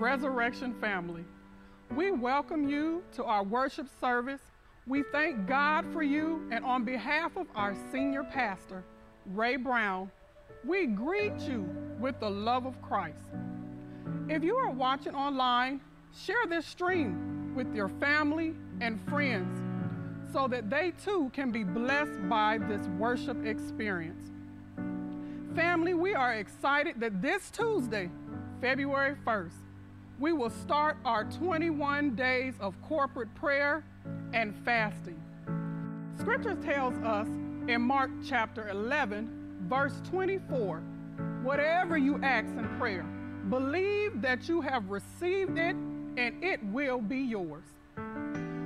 Resurrection family. We welcome you to our worship service. We thank God for you, and on behalf of our senior pastor, Ray Brown, we greet you with the love of Christ. If you are watching online, share this stream with your family and friends so that they too can be blessed by this worship experience. Family, we are excited that this Tuesday, February 1st, we will start our 21 days of corporate prayer and fasting. Scripture tells us in Mark chapter 11, verse 24, whatever you ask in prayer, believe that you have received it and it will be yours.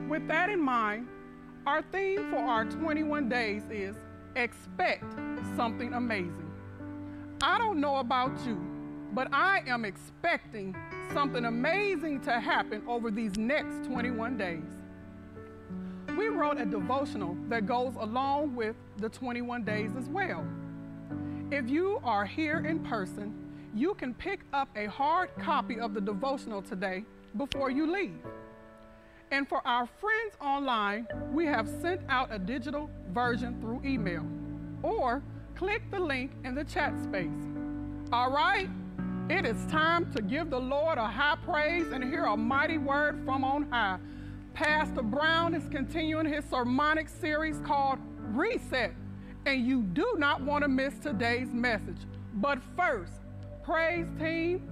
With that in mind, our theme for our 21 days is expect something amazing. I don't know about you, but I am expecting something amazing to happen over these next 21 days. We wrote a devotional that goes along with the 21 days as well. If you are here in person, you can pick up a hard copy of the devotional today before you leave. And for our friends online, we have sent out a digital version through email or click the link in the chat space. All right, it is time to give the Lord a high praise and hear a mighty word from on high. Pastor Brown is continuing his sermonic series called Reset, and you do not want to miss today's message. But first, praise team,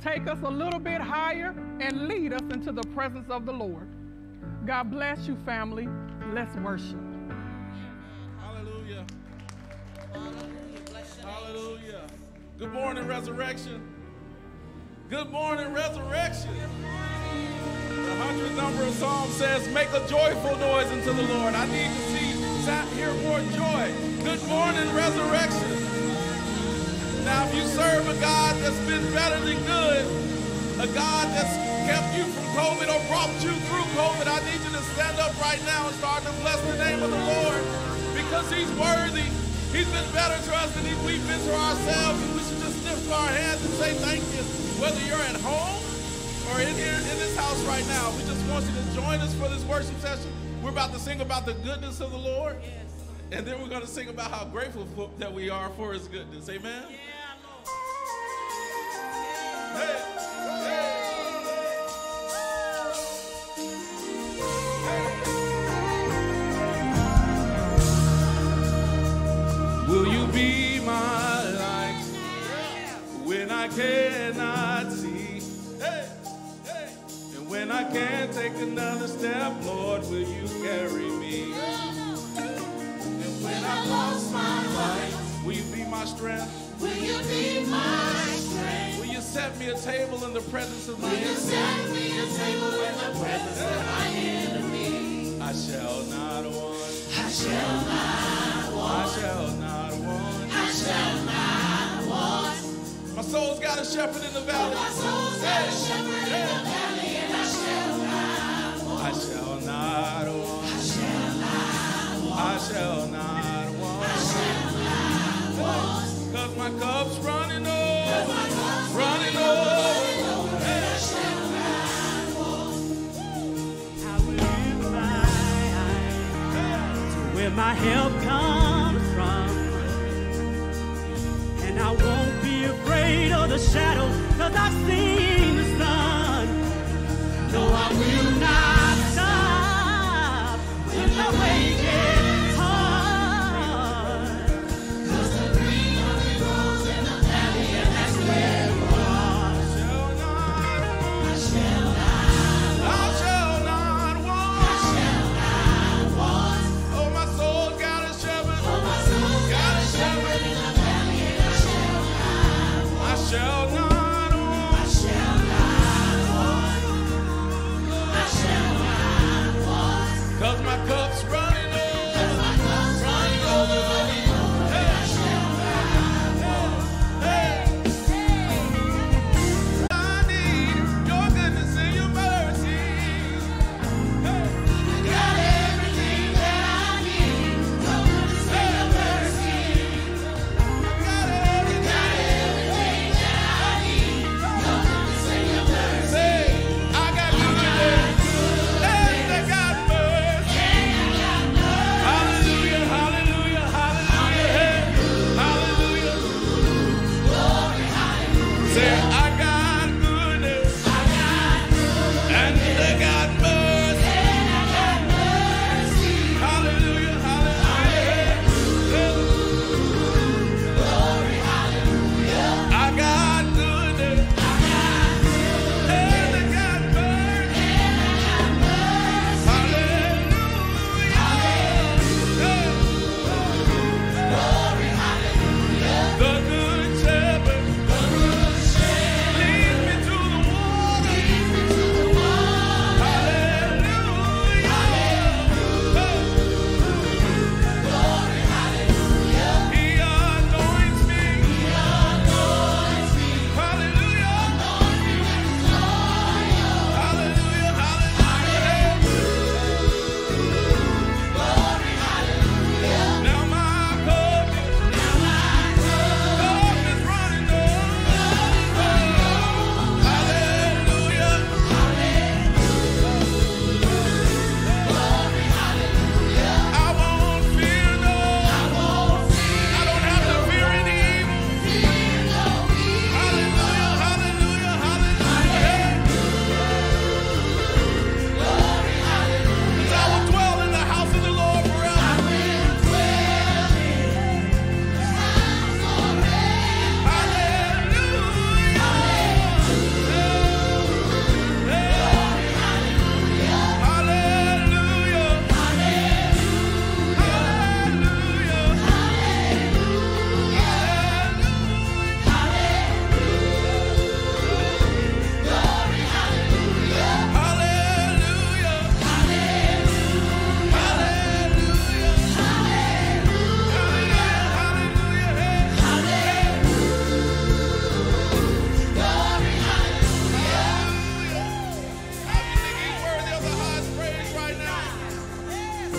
take us a little bit higher and lead us into the presence of the Lord. God bless you, family. Let's worship. Hallelujah. Hallelujah. Good morning, resurrection. Good morning, resurrection. The hundredth number of Psalm says, Make a joyful noise unto the Lord. I need to see, hear more joy. Good morning, resurrection. Now, if you serve a God that's been better than good, a God that's kept you from COVID or brought you through COVID, I need you to stand up right now and start to bless the name of the Lord because He's worthy. He's been better to us than we've been to ourselves, and we should just lift our hands and say thank you whether you're at home or in here in this house right now. We just want you to join us for this worship session. We're about to sing about the goodness of the Lord. Yes. And then we're going to sing about how grateful that we are for his goodness. Amen? Yeah, hey, hey. Will you be my light when I cannot? I can't take another step, Lord, will you carry me? And when I lost my life, will you be my strength? Will you be my strength? Will you set me a table in the presence of my enemies? Will you set me a table in the presence of my enemies? I shall not want. I shall not want. I shall not want. I shall not want. My soul's got a shepherd in the valley. Oh, my soul's got a shepherd in the valley. My help comes from. And I won't be afraid of the shadow, cause I've seen the sun. No, I will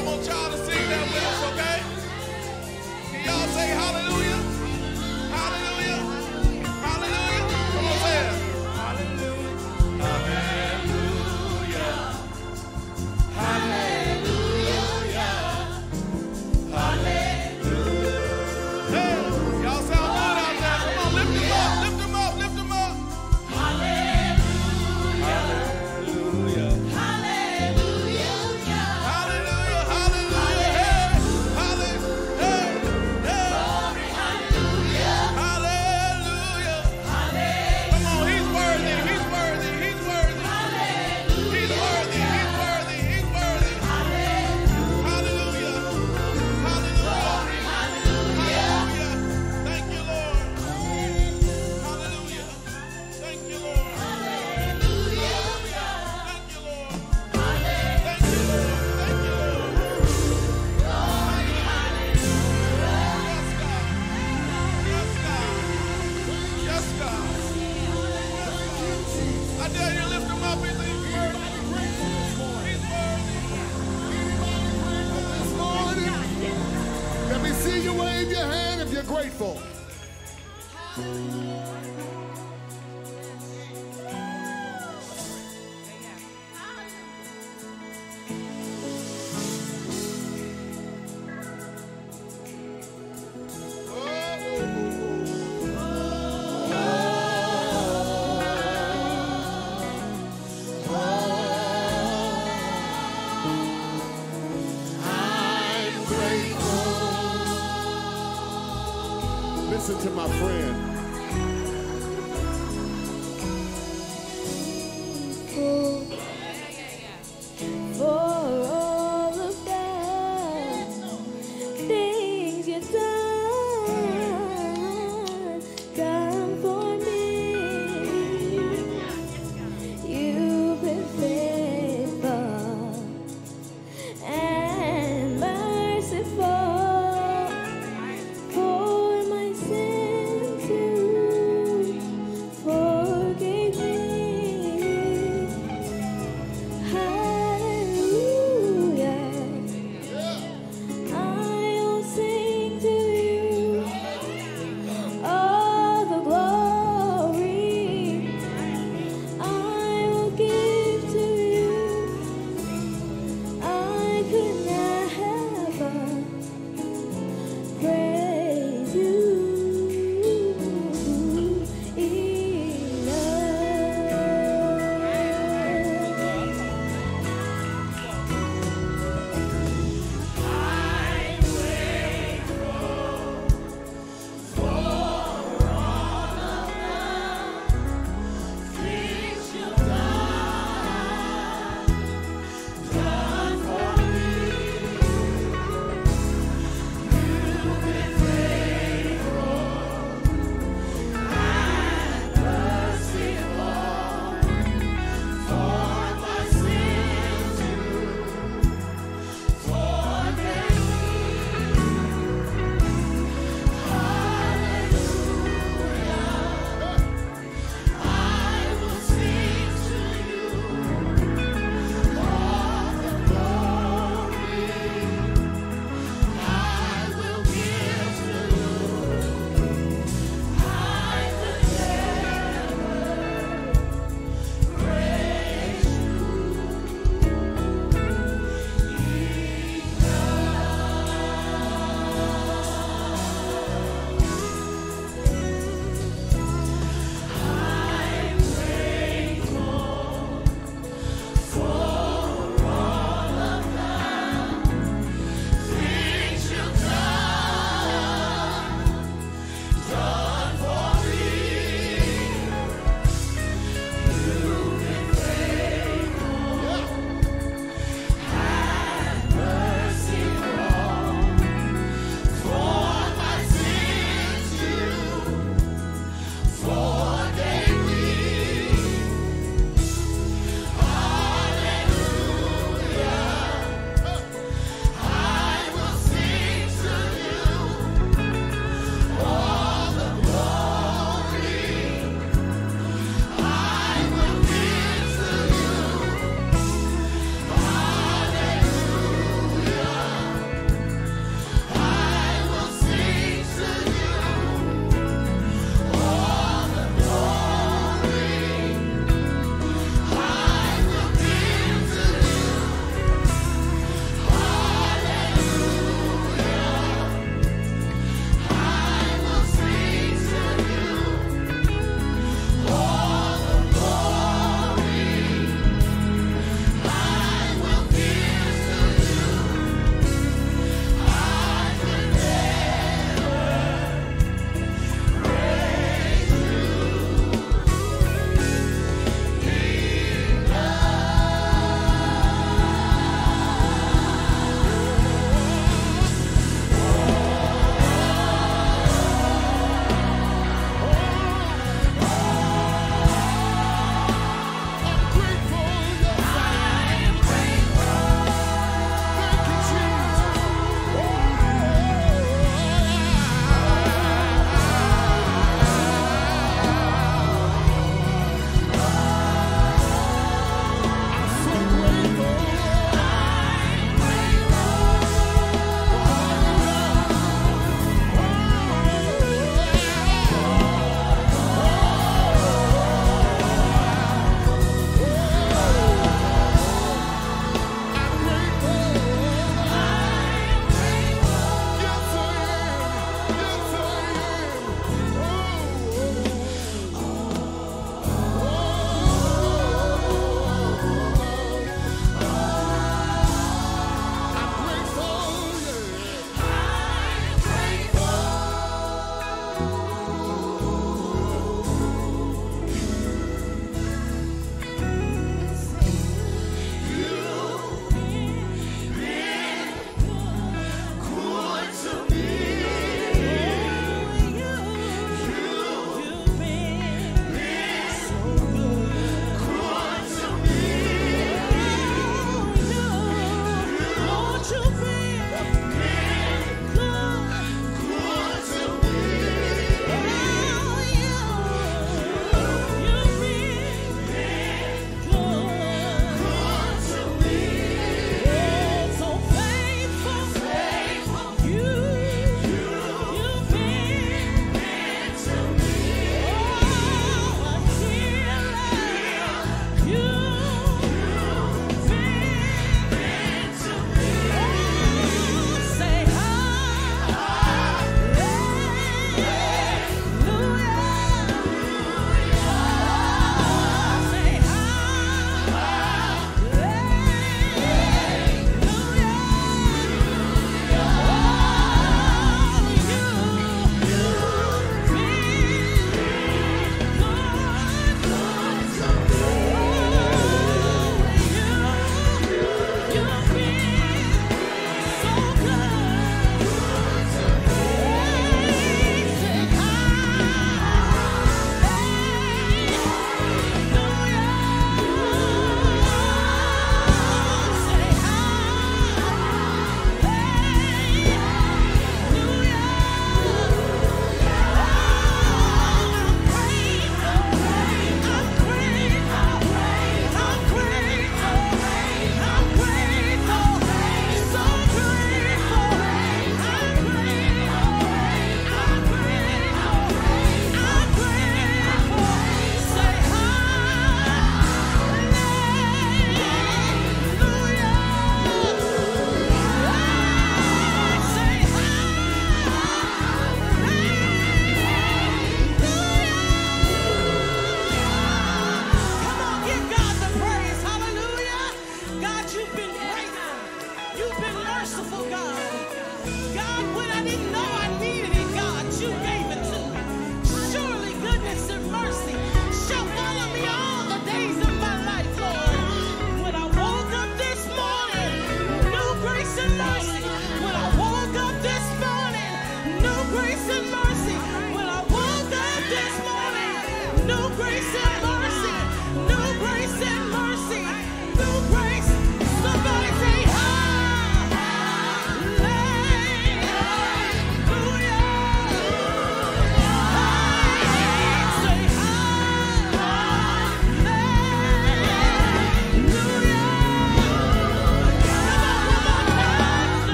I'm on child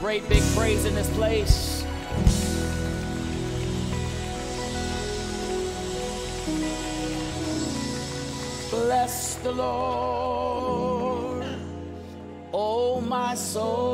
great big praise in this place. Bless the Lord, oh my soul.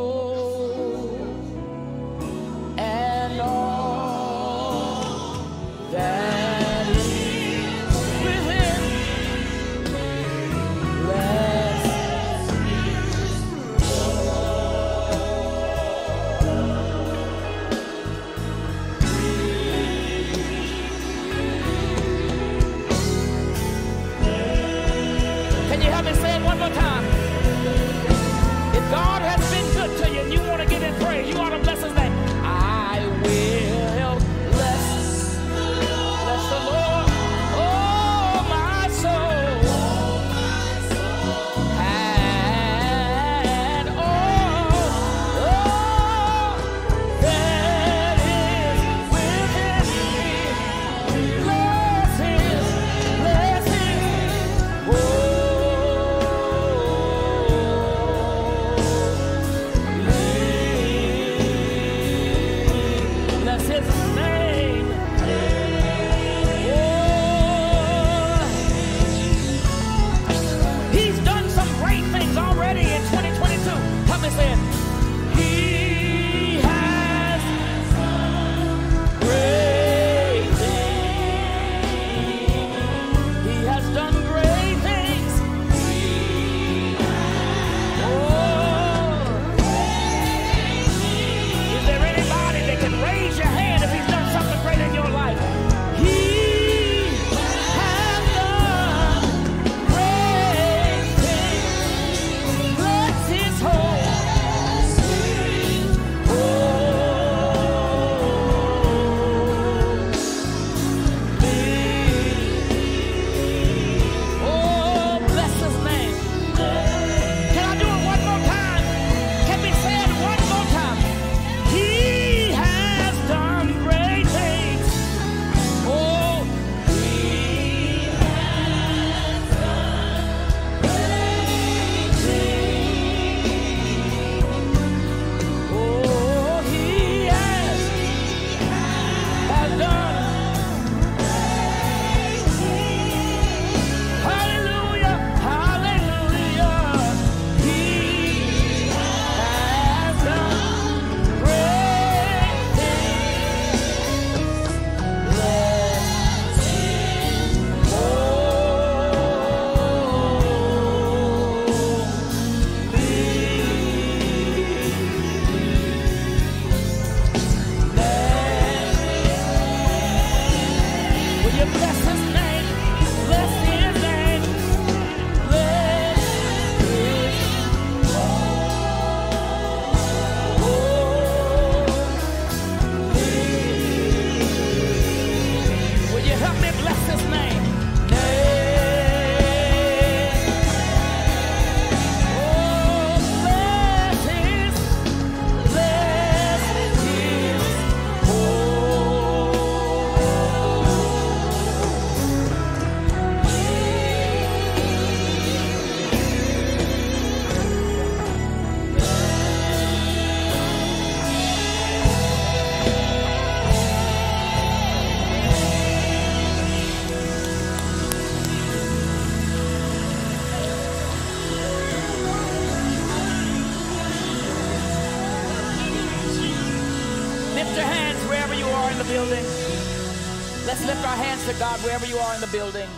Are in the building.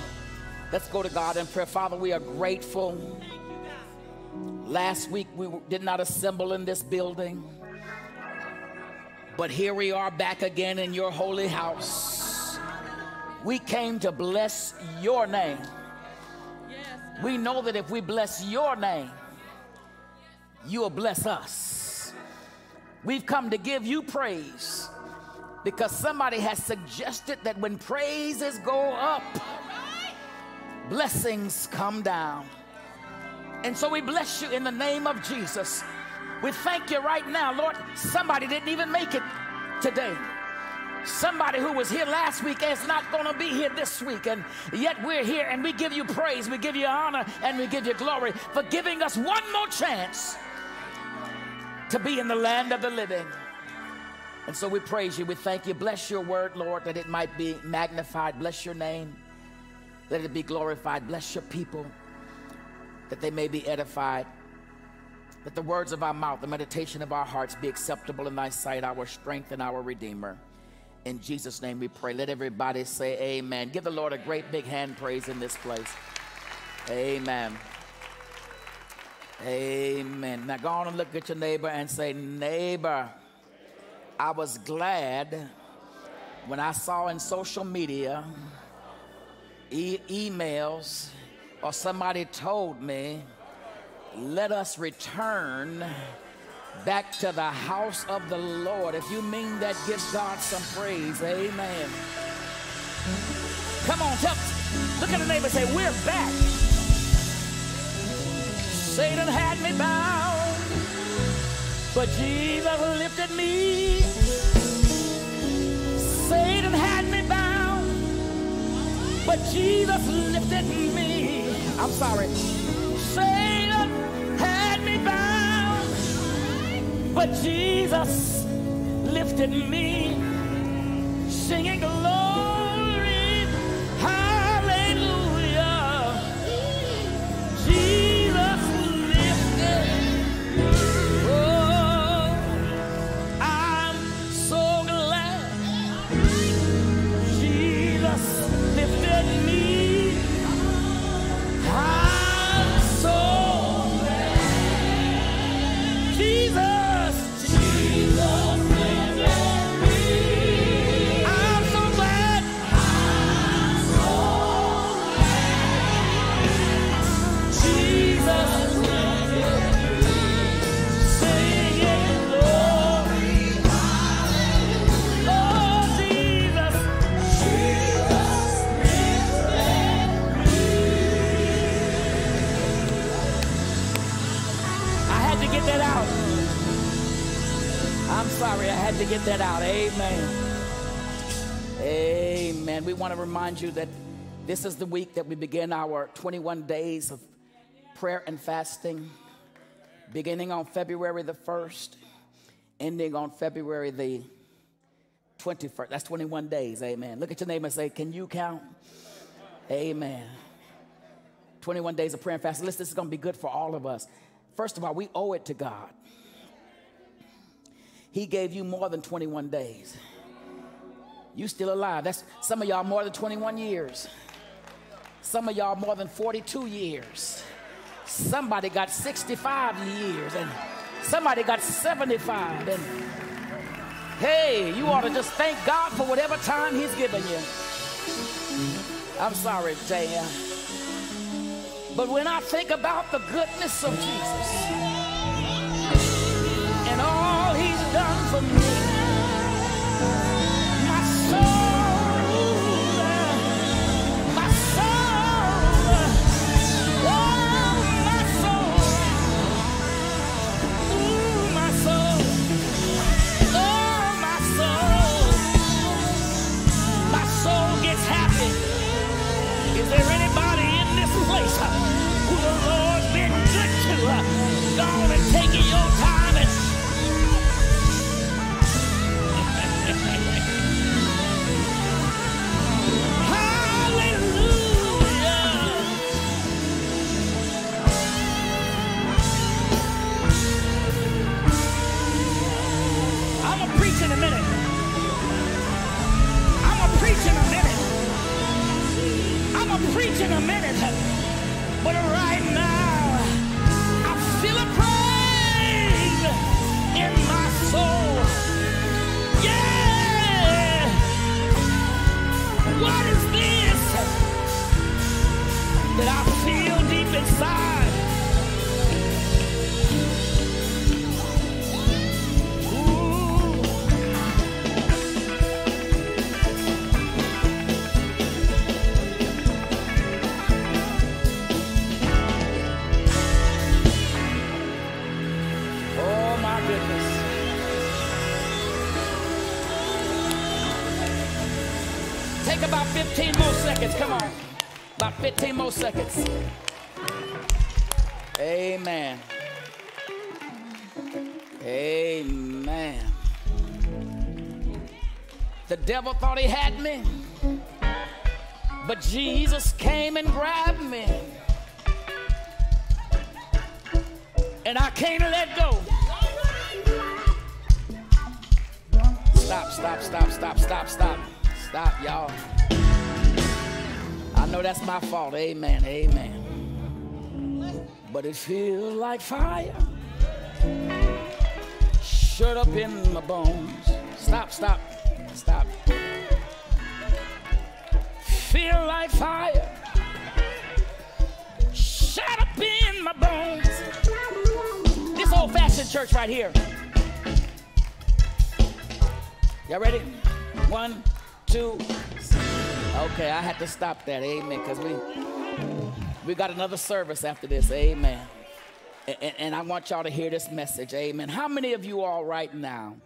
Let's go to God in prayer. Father, we are grateful. Last week we did not assemble in this building, but here we are back again in your holy house. We came to bless your name. We know that if we bless your name, you will bless us. We've come to give you praise because somebody has suggested that when praises go up, blessings come down. And so we bless you in the name of Jesus. We thank you right now, Lord. Somebody didn't even make it today. Somebody who was here last week is not going to be here this week. And yet we're here and we give you praise, we give you honor, and we give you glory for giving us one more chance to be in the land of the living. And so we praise you. We thank you. Bless your word, Lord, that it might be magnified. Bless your name. Let it be glorified. Bless your people that they may be edified. Let the words of our mouth, the meditation of our hearts be acceptable in thy sight, our strength and our redeemer. In Jesus' name we pray. Let everybody say amen. Give the Lord a great big hand praise in this place. Amen. Amen. Now go on and look at your neighbor and say, Neighbor, I was glad when I saw in social media, e- emails, or somebody told me, let us return back to the house of the Lord. If you mean that, give God some praise. Amen. Come on, tell, look at the neighbor and say, We're back. Satan had me bound, but Jesus lifted me. Satan had me bound, but Jesus lifted me. I'm sorry. Satan had me bound, but Jesus lifted me. Singing get that out. Amen. Amen. We want to remind you that this is the week that we begin our 21 days of prayer and fasting, beginning on February the 1st, ending on February the 21st. That's 21 days. Amen. Look at your name and say, Can you count? Amen. 21 days of prayer and fasting. Listen, this is going to be good for all of us. First of all, we owe it to God. He gave you more than 21 days. You still alive. That's some of y'all more than 21 years. Some of y'all more than 42 years. Somebody got 65 years and somebody got 75 and hey, you ought to just thank God for whatever time he's given you. I'm sorry, Jaya. But when I think about the goodness of Jesus for me, change in a minute, but right now I feel a praise in my soul. Yeah, what is this that I feel deep inside? 15 more seconds. Amen. Amen. The devil thought he had me, but Jesus came and grabbed me. And I can't let go. Stop, stop, stop, stop, stop, stop. Stop, y'all. I know that's my fault. Amen. Amen. But it feels like fire. Shut up in my bones. Stop, stop, stop. Feel like fire. Shut up in my bones. This old fashioned church right here. Y'all ready? One, two. Okay, I had to stop that. Amen. Because we we got another service after this. Amen. And, and I want y'all to hear this message. Amen. How many of you all right now,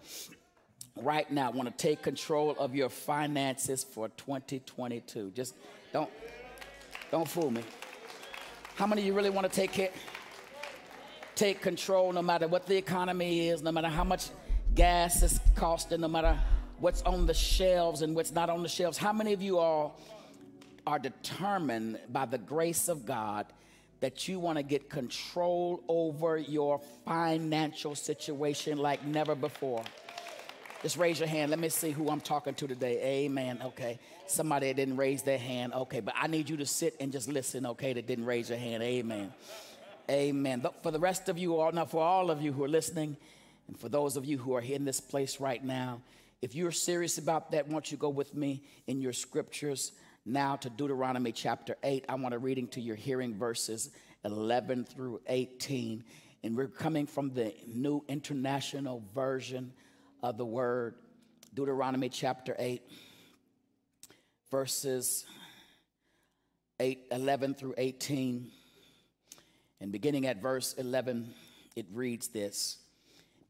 right now, want to take control of your finances for 2022? Just don't don't fool me. How many of you really want to take it? Take control no matter what the economy is, no matter how much gas is costing, no matter what's on the shelves and what's not on the shelves. How many of you all are determined by the grace of God that you want to get control over your financial situation like never before? Just raise your hand. Let me see who I'm talking to today. Amen. Okay. Somebody that didn't raise their hand. Okay. But I need you to sit and just listen. Okay. That didn't raise your hand. Amen. Amen. For the rest of you all, now for all of you who are listening, and for those of you who are in this place right now, if you're serious about that, won't you go with me in your scriptures now to Deuteronomy chapter 8? I want to reading to your hearing verses 11 through 18. And we're coming from the New International Version of the Word, Deuteronomy chapter 8, verses 8, 11 through 18. And beginning at verse 11, it reads this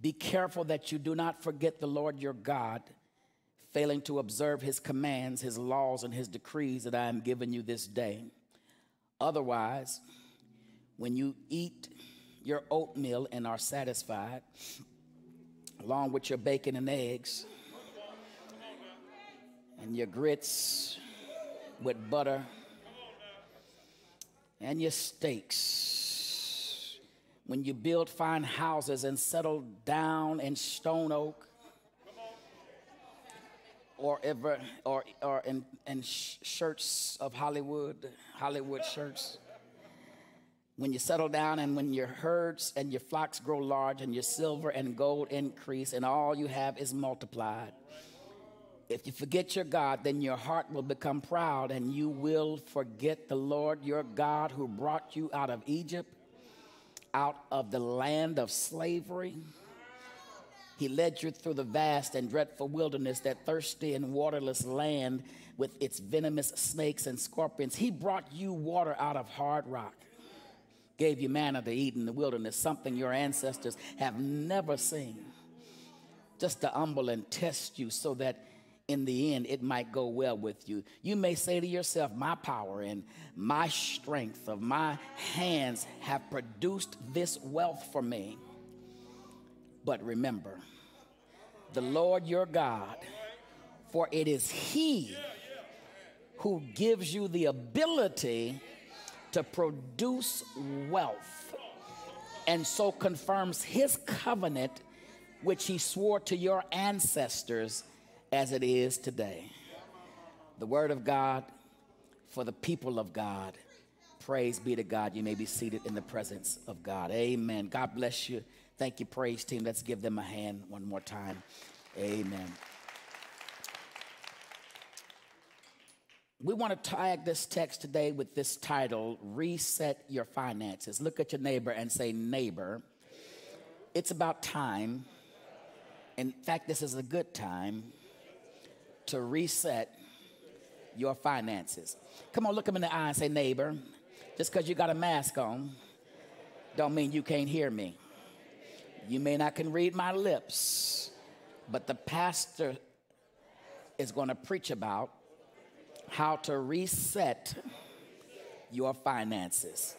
Be careful that you do not forget the Lord your God, failing to observe his commands, his laws, and his decrees that I am giving you this day. Otherwise, when you eat your oatmeal and are satisfied, along with your bacon and eggs, and your grits with butter, and your steaks, when you build fine houses and settle down in stone oak, or ever, or, or in, in sh- shirts of Hollywood, Hollywood shirts. When you settle down and when your herds and your flocks grow large and your silver and gold increase and all you have is multiplied. If you forget your God, then your heart will become proud and you will forget the Lord your God who brought you out of Egypt, out of the land of slavery. He led you through the vast and dreadful wilderness, that thirsty and waterless land with its venomous snakes and scorpions. He brought you water out of hard rock, gave you manna to eat in the wilderness, something your ancestors have never seen, just to humble and test you so that in the end it might go well with you. You may say to yourself, My power and my strength of my hands have produced this wealth for me. But remember, the Lord your God, for it is He who gives you the ability to produce wealth and so confirms His covenant, which He swore to your ancestors as it is today. The Word of God for the people of God. Praise be to God. You may be seated in the presence of God. Amen. God bless you. Thank you, praise team. Let's give them a hand one more time. Amen. we want to tag this text today with this title Reset Your Finances. Look at your neighbor and say, Neighbor, it's about time. In fact, this is a good time to reset your finances. Come on, look him in the eye and say, Neighbor, just because you got a mask on, don't mean you can't hear me. You may not can read my lips, but the pastor is going to preach about how to reset your finances.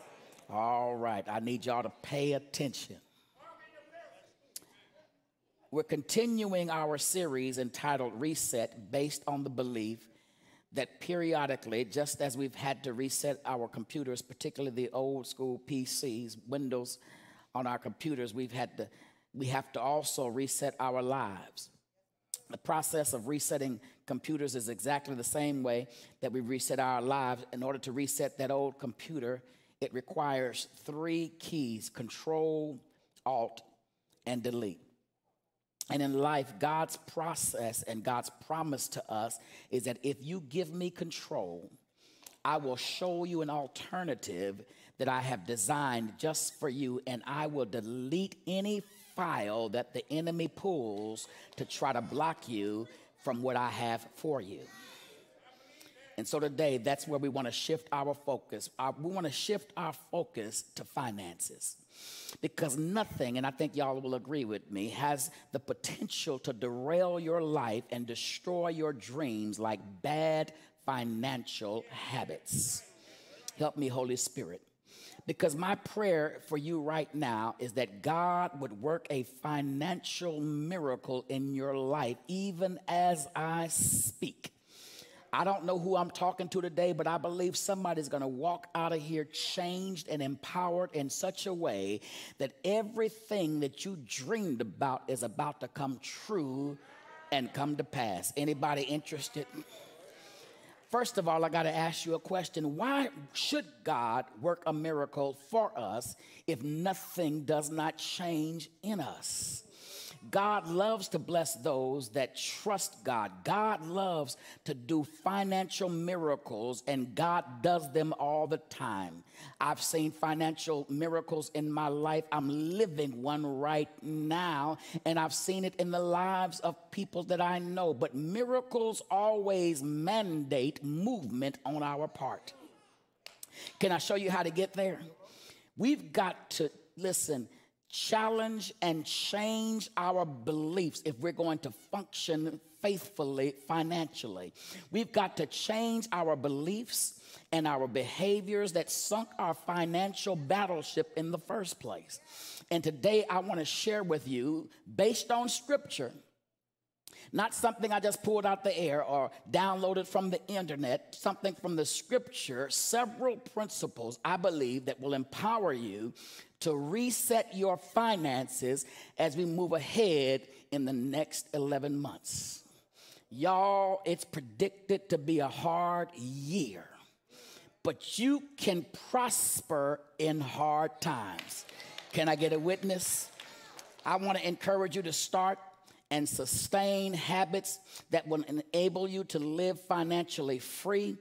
All right, I need y'all to pay attention. We're continuing our series entitled Reset based on the belief that periodically, just as we've had to reset our computers, particularly the old school PCs, Windows on our computers, we've had to, we have to also reset our lives. The process of resetting computers is exactly the same way that we reset our lives. In order to reset that old computer, it requires three keys control, alt, and delete. And in life, God's process and God's promise to us is that if you give me control, I will show you an alternative that I have designed just for you, and I will delete any file that the enemy pulls to try to block you from what I have for you. And so today, that's where we want to shift our focus. Our, we want to shift our focus to finances. Because nothing, and I think y'all will agree with me, has the potential to derail your life and destroy your dreams like bad financial habits. Help me, Holy Spirit. Because my prayer for you right now is that God would work a financial miracle in your life, even as I speak. I don't know who I'm talking to today, but I believe somebody's going to walk out of here changed and empowered in such a way that everything that you dreamed about is about to come true and come to pass. Anybody interested? First of all, I got to ask you a question. Why should God work a miracle for us if nothing does not change in us? God loves to bless those that trust God. God loves to do financial miracles, and God does them all the time. I've seen financial miracles in my life. I'm living one right now, and I've seen it in the lives of people that I know. But miracles always mandate movement on our part. Can I show you how to get there? We've got to listen challenge and change our beliefs if we're going to function faithfully financially. We've got to change our beliefs and our behaviors that sunk our financial battleship in the first place. And today I want to share with you, based on scripture, not something I just pulled out the air or downloaded from the internet, something from the scripture, several principles I believe that will empower you to reset your finances as we move ahead in the next 11 months. Y'all, it's predicted to be a hard year, but you can prosper in hard times. Can I get a witness? I want to encourage you to start and sustain habits that will enable you to live financially free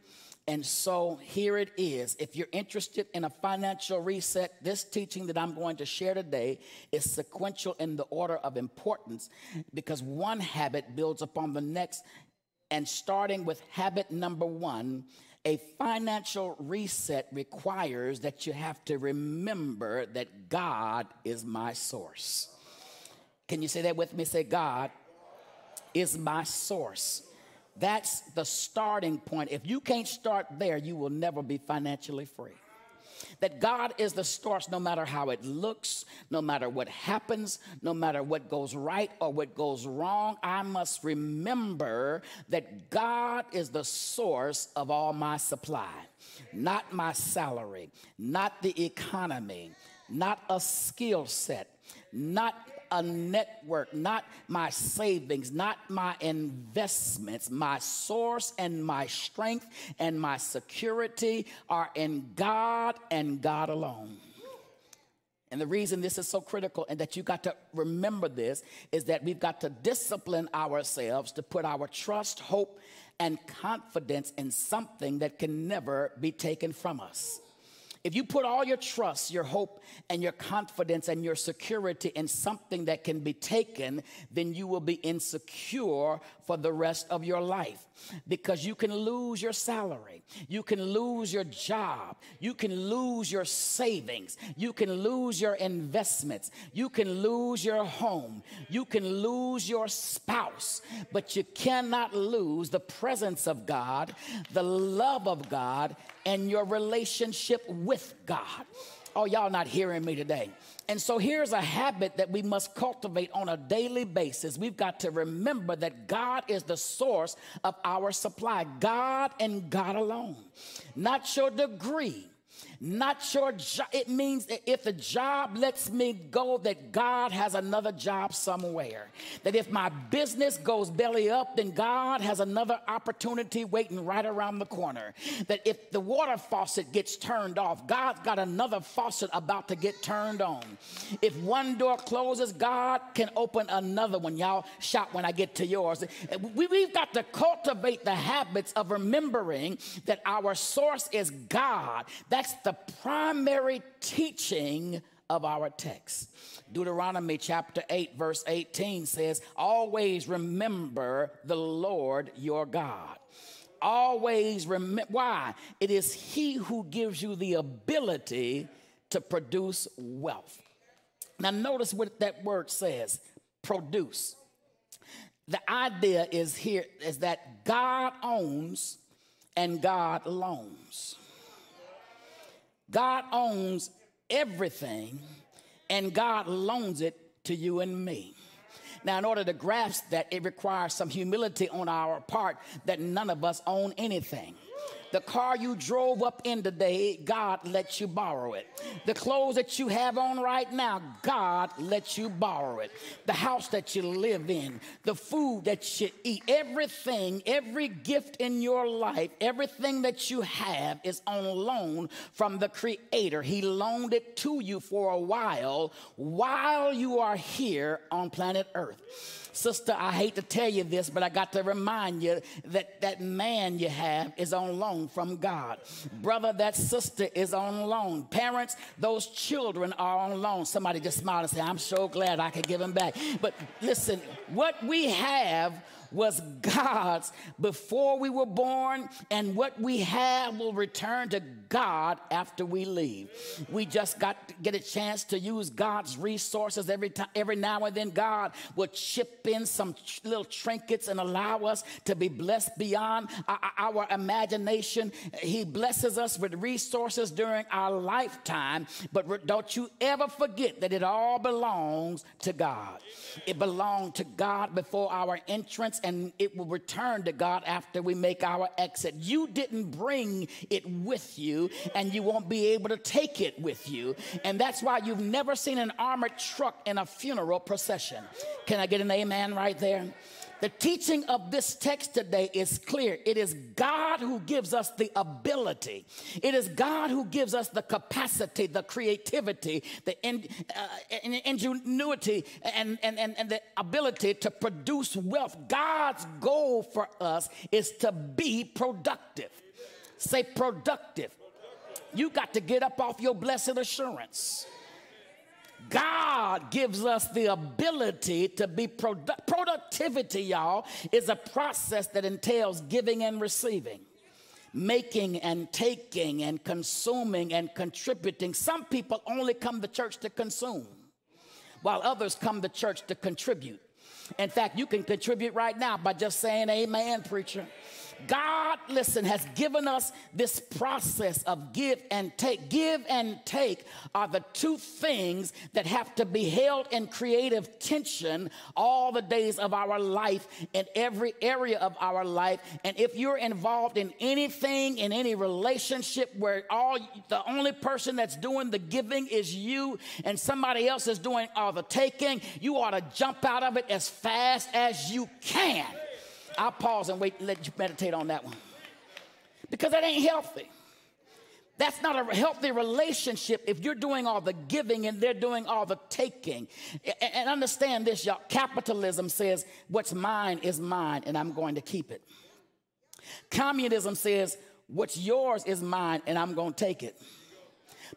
and so here it is. If you're interested in a financial reset, this teaching that I'm going to share today is sequential in the order of importance because one habit builds upon the next. And starting with habit number one, a financial reset requires that you have to remember that God is my source. Can you say that with me? Say, God is my source. That's the starting point. If you can't start there, you will never be financially free. That God is the source no matter how it looks, no matter what happens, no matter what goes right or what goes wrong. I must remember that God is the source of all my supply, not my salary, not the economy, not a skill set, not a network, not my savings, not my investments. My source and my strength and my security are in God and God alone. And the reason this is so critical and that you got to remember this is that we've got to discipline ourselves to put our trust, hope, and confidence in something that can never be taken from us. If you put all your trust, your hope, and your confidence and your security in something that can be taken, then you will be insecure for the rest of your life because you can lose your salary, you can lose your job, you can lose your savings, you can lose your investments, you can lose your home, you can lose your spouse, but you cannot lose the presence of God, the love of God, and your relationship with God. Oh, y'all not hearing me today. And so here's a habit that we must cultivate on a daily basis. We've got to remember that God is the source of our supply, God and God alone. Not your degree, not your job. It means that if the job lets me go, that God has another job somewhere. That if my business goes belly up, then God has another opportunity waiting right around the corner. That if the water faucet gets turned off, God's got another faucet about to get turned on. If one door closes, God can open another one. Y'all shout when I get to yours. We, we've got to cultivate the habits of remembering that our source is God. That's the primary teaching of our text. Deuteronomy chapter 8, verse 18 says, Always remember the Lord your God. Always remember. Why? It is He who gives you the ability to produce wealth. Now, notice what that word says produce. The idea is here is that God owns and God loans. God owns everything and God loans it to you and me. Now, in order to grasp that, it requires some humility on our part that none of us own anything. The car you drove up in today, God let you borrow it. The clothes that you have on right now, God let you borrow it. The house that you live in, the food that you eat, everything, every gift in your life, everything that you have is on loan from the Creator. He loaned it to you for a while while you are here on planet Earth. Sister, I hate to tell you this, but I got to remind you that that man you have is on loan from God. Brother, that sister is on loan. Parents, those children are on loan. Somebody just smile and say, I'm so glad I could give them back. But listen, what we have was God's before we were born, and what we have will return to God after we leave. We just got to get a chance to use God's resources every time, every now and then. God will chip in some little trinkets and allow us to be blessed beyond our, imagination. He blesses us with resources during our lifetime, but don't you ever forget that it all belongs to God. It belonged to God before our entrance and it will return to God after we make our exit. You didn't bring it with you, and you won't be able to take it with you. And that's why you've never seen an armored truck in a funeral procession. Can I get an amen right there? The teaching of this text today is clear. It is God who gives us the ability. It is God who gives us the capacity, the creativity, the in, uh, ingenuity, and, and, and, and the ability to produce wealth. God's goal for us is to be productive. Say productive. You got to get up off your blessed assurance. God gives us the ability to be produ- productivity, y'all, is a process that entails giving and receiving, making and taking and consuming and contributing. Some people only come to church to consume, while others come to church to contribute. In fact, you can contribute right now by just saying, Amen, preacher. God, listen, has given us this process of give and take. Give and take are the two things that have to be held in creative tension all the days of our life in every area of our life. And if you're involved in anything, in any relationship where all the only person that's doing the giving is you and somebody else is doing all the taking, you ought to jump out of it as fast as you can. I'll pause and wait and let you meditate on that one. Because that ain't healthy. That's not a healthy relationship if you're doing all the giving and they're doing all the taking. And understand this, y'all. Capitalism says, what's mine is mine, and I'm going to keep it. Communism says, what's yours is mine, and I'm going to take it.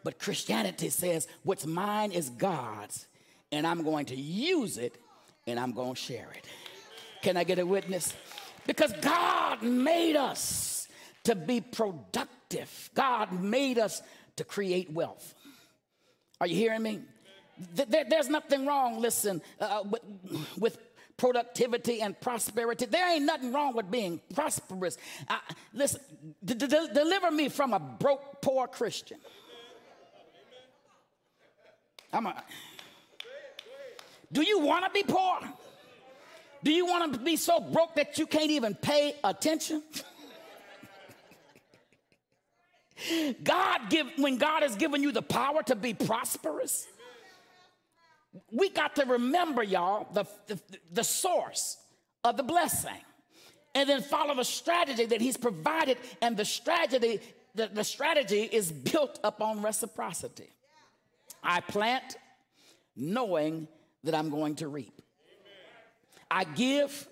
But Christianity says, what's mine is God's, and I'm going to use it, and I'm going to share it. Can I get a witness? Because God made us to be productive. God made us to create wealth. Are you hearing me? There- there's nothing wrong, listen, uh, with, with productivity and prosperity. There ain't nothing wrong with being prosperous. Uh, listen, d- d- deliver me from a broke, poor Christian. I'm a, do you want to be poor? Do you want to be so broke that you can't even pay attention? God give when God has given you the power to be prosperous. We got to remember, y'all, the, the, the source of the blessing. And then follow the strategy that he's provided. And the strategy, the, the strategy is built upon reciprocity. I plant knowing that I'm going to reap. I give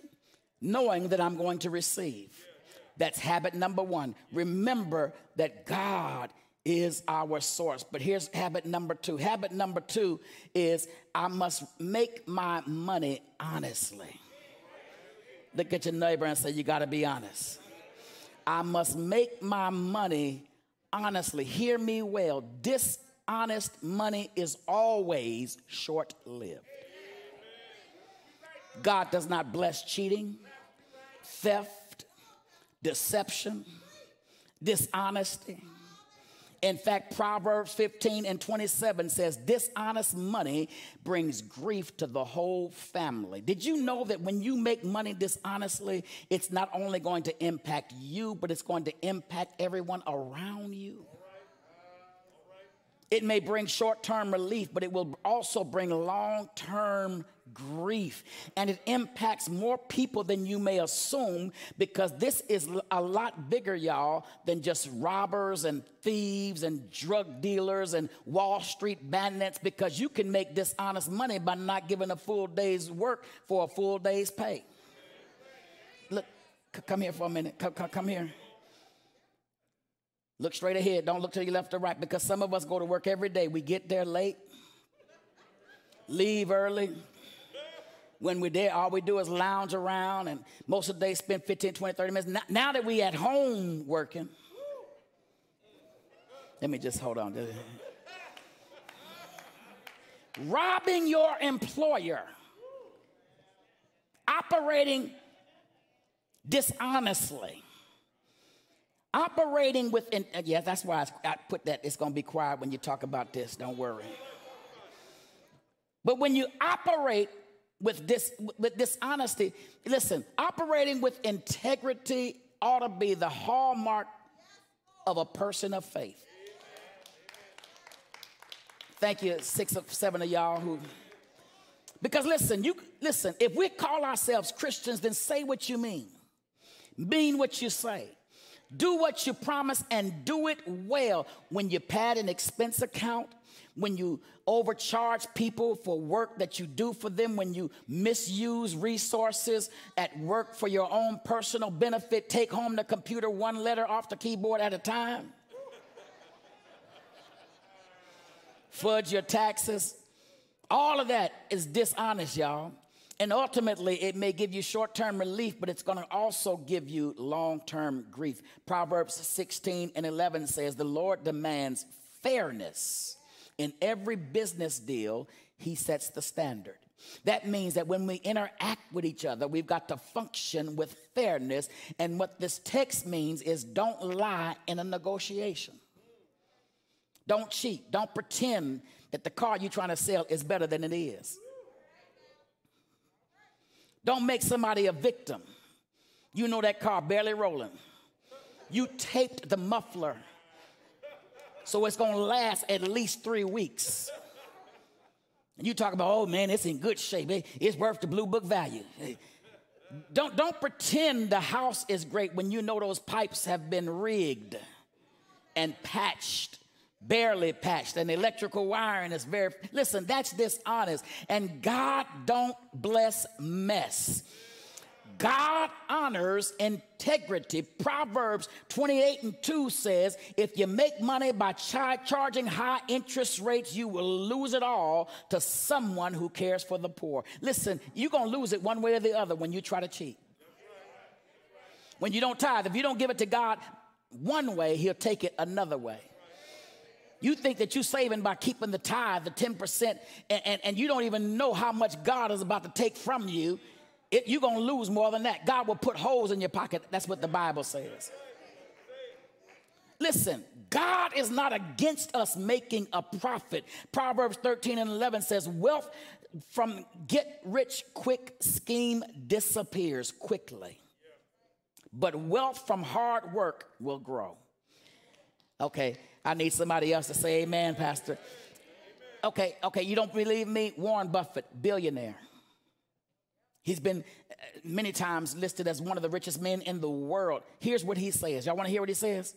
knowing that I'm going to receive. That's habit number one. Remember that God is our source. But here's habit number two. Habit number two is I must make my money honestly. Look at your neighbor and say, You got to be honest. I must make my money honestly. Hear me well. Dishonest money is always short lived. God does not bless cheating, theft, deception, dishonesty. In fact, Proverbs 15 and 27 says, Dishonest money brings grief to the whole family. Did you know that when you make money dishonestly, it's not only going to impact you, but it's going to impact everyone around you? It may bring short term relief, but it will also bring long term grief. And it impacts more people than you may assume because this is a lot bigger, y'all, than just robbers and thieves and drug dealers and Wall Street bandits because you can make dishonest money by not giving a full day's work for a full day's pay. Look, c- come here for a minute. Come, come, come here. Look straight ahead. Don't look to your left or right because some of us go to work every day. We get there late, leave early. When we're there, all we do is lounge around and most of the day spend 15, 20, 30 minutes. Now, now that we at home working, let me just hold on. Robbing your employer, operating dishonestly operating within uh, yeah that's why I, I put that it's going to be quiet when you talk about this don't worry but when you operate with this with dishonesty listen operating with integrity ought to be the hallmark of a person of faith thank you six or seven of y'all who because listen you listen if we call ourselves christians then say what you mean mean what you say do what you promise and do it well. When you pad an expense account, when you overcharge people for work that you do for them, when you misuse resources at work for your own personal benefit, take home the computer one letter off the keyboard at a time, fudge your taxes, all of that is dishonest, y'all. And ultimately, it may give you short term relief, but it's going to also give you long term grief. Proverbs 16 and 11 says, The Lord demands fairness in every business deal, He sets the standard. That means that when we interact with each other, we've got to function with fairness. And what this text means is don't lie in a negotiation. Don't cheat. Don't pretend that the car you're trying to sell is better than it is. Don't make somebody a victim. You know that car barely rolling. You taped the muffler so it's gonna last at least three weeks. And you talk about, oh man, it's in good shape. It's worth the blue book value. Don't, don't pretend the house is great when you know those pipes have been rigged and patched barely patched and electrical wiring is very listen that's dishonest and god don't bless mess God honors integrity. Proverbs 28 and 2 says, If you make money by charging high interest rates, you will lose it all to someone who cares for the poor. Listen, you're going to lose it one way or the other when you try to cheat. When you don't tithe, if you don't give it to God one way, He'll take it another way. You think that you're saving by keeping the tithe, the 10%, and, and, and you don't even know how much God is about to take from you it, you're going to lose more than that. God will put holes in your pocket. That's what the Bible says. Listen, God is not against us making a profit. Proverbs 13 and 11 says, Wealth from get rich quick scheme disappears quickly, but wealth from hard work will grow. Okay, I need somebody else to say amen, Pastor. Okay, okay, you don't believe me? Warren Buffett, billionaire. He's been uh, many times listed as one of the richest men in the world. Here's what he says. Y'all want to hear what he says?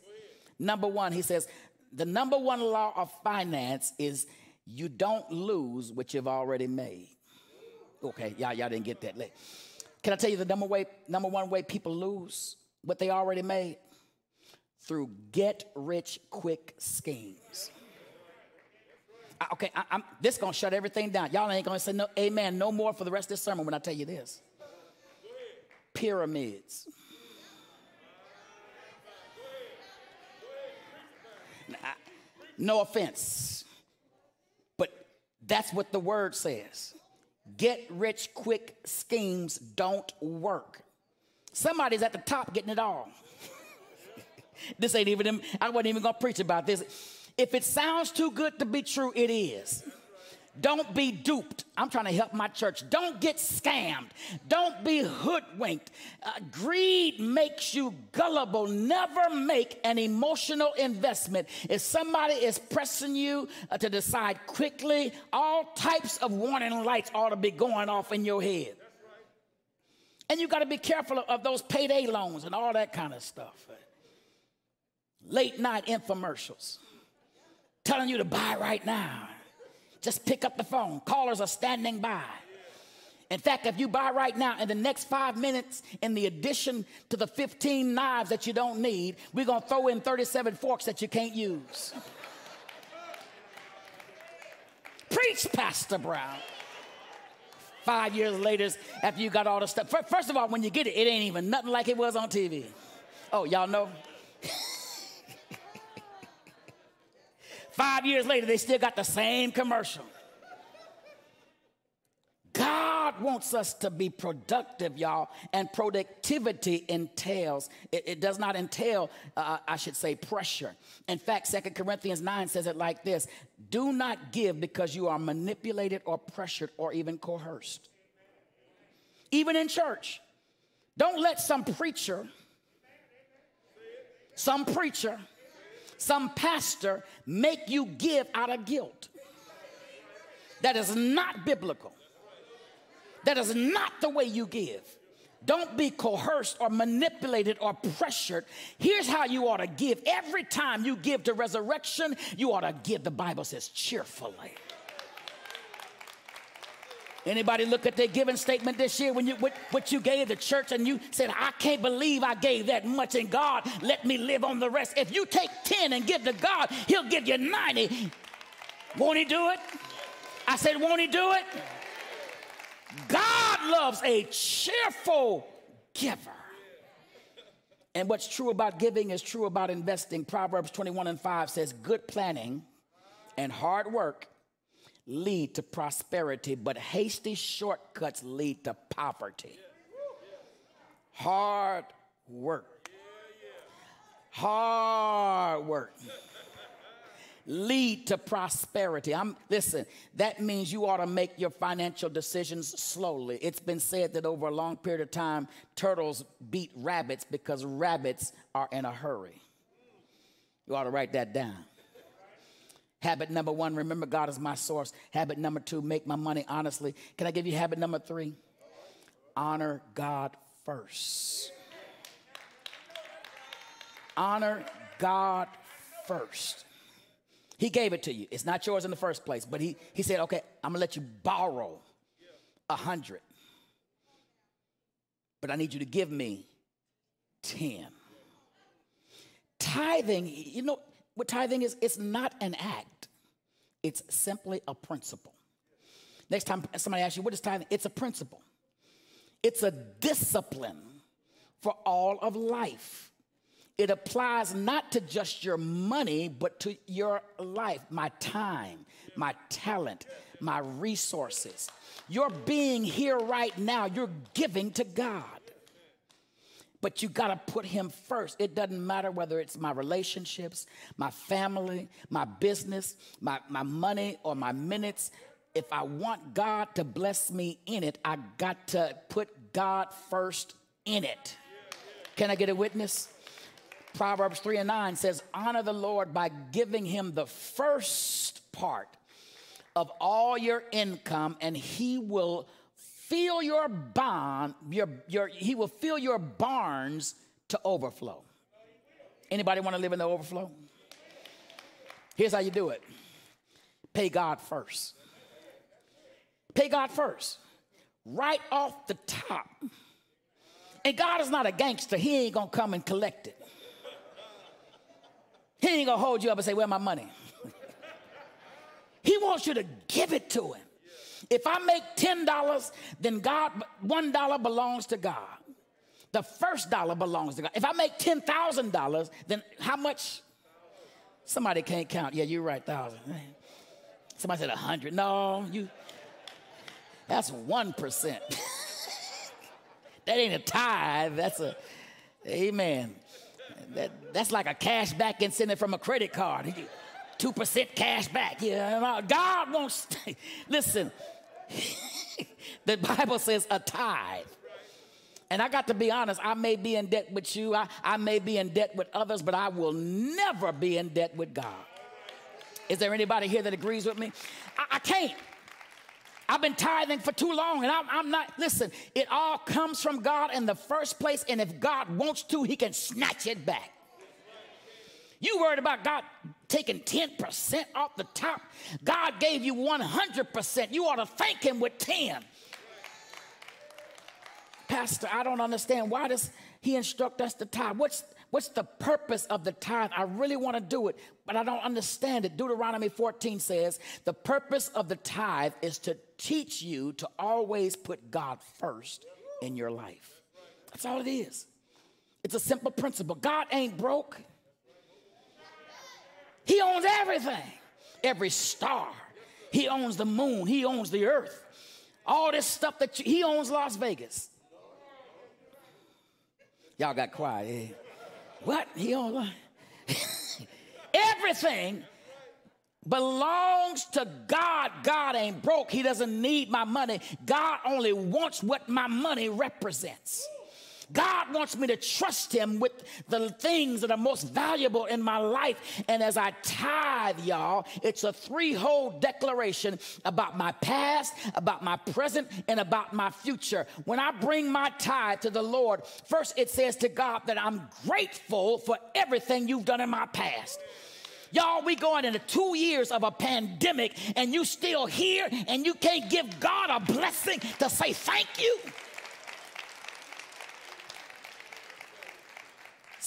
Number one, he says, the number one law of finance is you don't lose what you've already made. Okay, y'all, y'all didn't get that. Can I tell you the number way, number one way people lose what they already made? Through get rich quick schemes. I, okay, I, am this gonna shut everything down. Y'all ain't gonna say no, amen, no more for the rest of this sermon when I tell you this. Pyramids. no offense, but that's what the word says. Get rich quick schemes don't work. Somebody's at the top getting it all. this ain't even, I wasn't even gonna preach about this. If it sounds too good to be true, it is. Don't be duped. I'm trying to help my church. Don't get scammed. Don't be hoodwinked. Uh, greed makes you gullible. Never make an emotional investment. If somebody is pressing you uh, to decide quickly, all types of warning lights ought to be going off in your head. And you got to be careful of, of those payday loans and all that kind of stuff. Late night infomercials telling you to buy right now. Just pick up the phone. Callers are standing by. In fact, if you buy right now, in the next five minutes, in the addition to the 15 knives that you don't need, we're going to throw in 37 forks that you can't use. Preach, Pastor Brown. Five years later, after you got all the stuff. First of all, when you get it, it ain't even nothing like it was on TV. Oh, y'all know? Five years later, they still got the same commercial. God wants us to be productive, y'all, and productivity entails, it, it does not entail, uh, I should say, pressure. In fact, Second Corinthians 9 says it like this Do not give because you are manipulated or pressured or even coerced. Even in church, don't let some preacher, some preacher, some pastor make you give out of guilt. That is not biblical. That is not the way you give. Don't be coerced or manipulated or pressured. Here's how you ought to give. Every time you give to resurrection, you ought to give, the Bible says, cheerfully. Anybody look at their giving statement this year when you what, what you gave the church and you said, I can't believe I gave that much and God let me live on the rest. If you take 10 and give to God, He'll give you 90. Won't He do it? I said, Won't He do it? God loves a cheerful giver. And what's true about giving is true about investing. Proverbs 21 and 5 says, Good planning and hard work lead to prosperity, but hasty shortcuts lead to poverty. Hard work. Hard work lead to prosperity. I'm listen, that means you ought to make your financial decisions slowly. It's been said that over a long period of time, turtles beat rabbits because rabbits are in a hurry. You ought to write that down. Habit number one, remember God is my source. Habit number two, make my money honestly. Can I give you habit number three? Honor God first. Honor God first. He gave it to you. It's not yours in the first place, but he, he said, okay, I'm gonna let you borrow a hundred. But I need you to give me 10. Tithing, you know what tithing is? It's not an act, it's simply a principle. Next time somebody asks you, what is tithing? It's a principle, it's a discipline for all of life. It applies not to just your money, but to your life, my time, my talent, my resources. Your being here right now, you're giving to God. But you got to put him first. It doesn't matter whether it's my relationships, my family, my business, my, my money, or my minutes. If I want God to bless me in it, I got to put God first in it. Can I get a witness? Proverbs 3 and 9 says, Honor the Lord by giving him the first part of all your income, and he will fill your your, your, he will fill your barns to overflow. Anybody want to live in the overflow? Here's how you do it pay God first. Pay God first. Right off the top. And God is not a gangster. He ain't gonna come and collect it. He ain't gonna hold you up and say, Where my money? he wants you to give it to him. If I make $10, then God, $1 belongs to God. The first dollar belongs to God. If I make $10,000, then how much? Somebody can't count. Yeah, you're right, thousand. Somebody said a hundred. No, you. That's one percent. that ain't a tithe. That's a, amen. That, that's like a cash back incentive from a credit card. 2% cash back. Yeah, uh, God wants, listen, the Bible says a tithe. And I got to be honest, I may be in debt with you, I, I may be in debt with others, but I will never be in debt with God. Is there anybody here that agrees with me? I, I can't. I've been tithing for too long and I'm, I'm, not, listen, it all comes from God in the first place, and if God wants to, He can snatch it back. You worried about God taking 10% off the top? God gave you 100%. You ought to thank Him with 10. Pastor, I don't understand. Why does He instruct us to tithe? What's What's the purpose of the tithe? I really want to do it, but I don't understand it. Deuteronomy 14 says the purpose of the tithe is to teach you to always put God first in your life. That's all it is. It's a simple principle. God ain't broke. He owns everything, every star. He owns the moon. He owns the earth. All this stuff that you, he owns Las Vegas. Y'all got quiet. Eh? What? He owns everything belongs to God. God ain't broke. He doesn't need my money. God only wants what my money represents. God wants me to trust Him with the things that are most valuable in my life. And as I tithe, y'all, it's a three-hold declaration about my past, about my present, and about my future. When I bring my tithe to the Lord, first it says to God that I'm grateful for everything you've done in my past. Y'all, we going into two years of a pandemic and you still here and you can't give God a blessing to say thank you.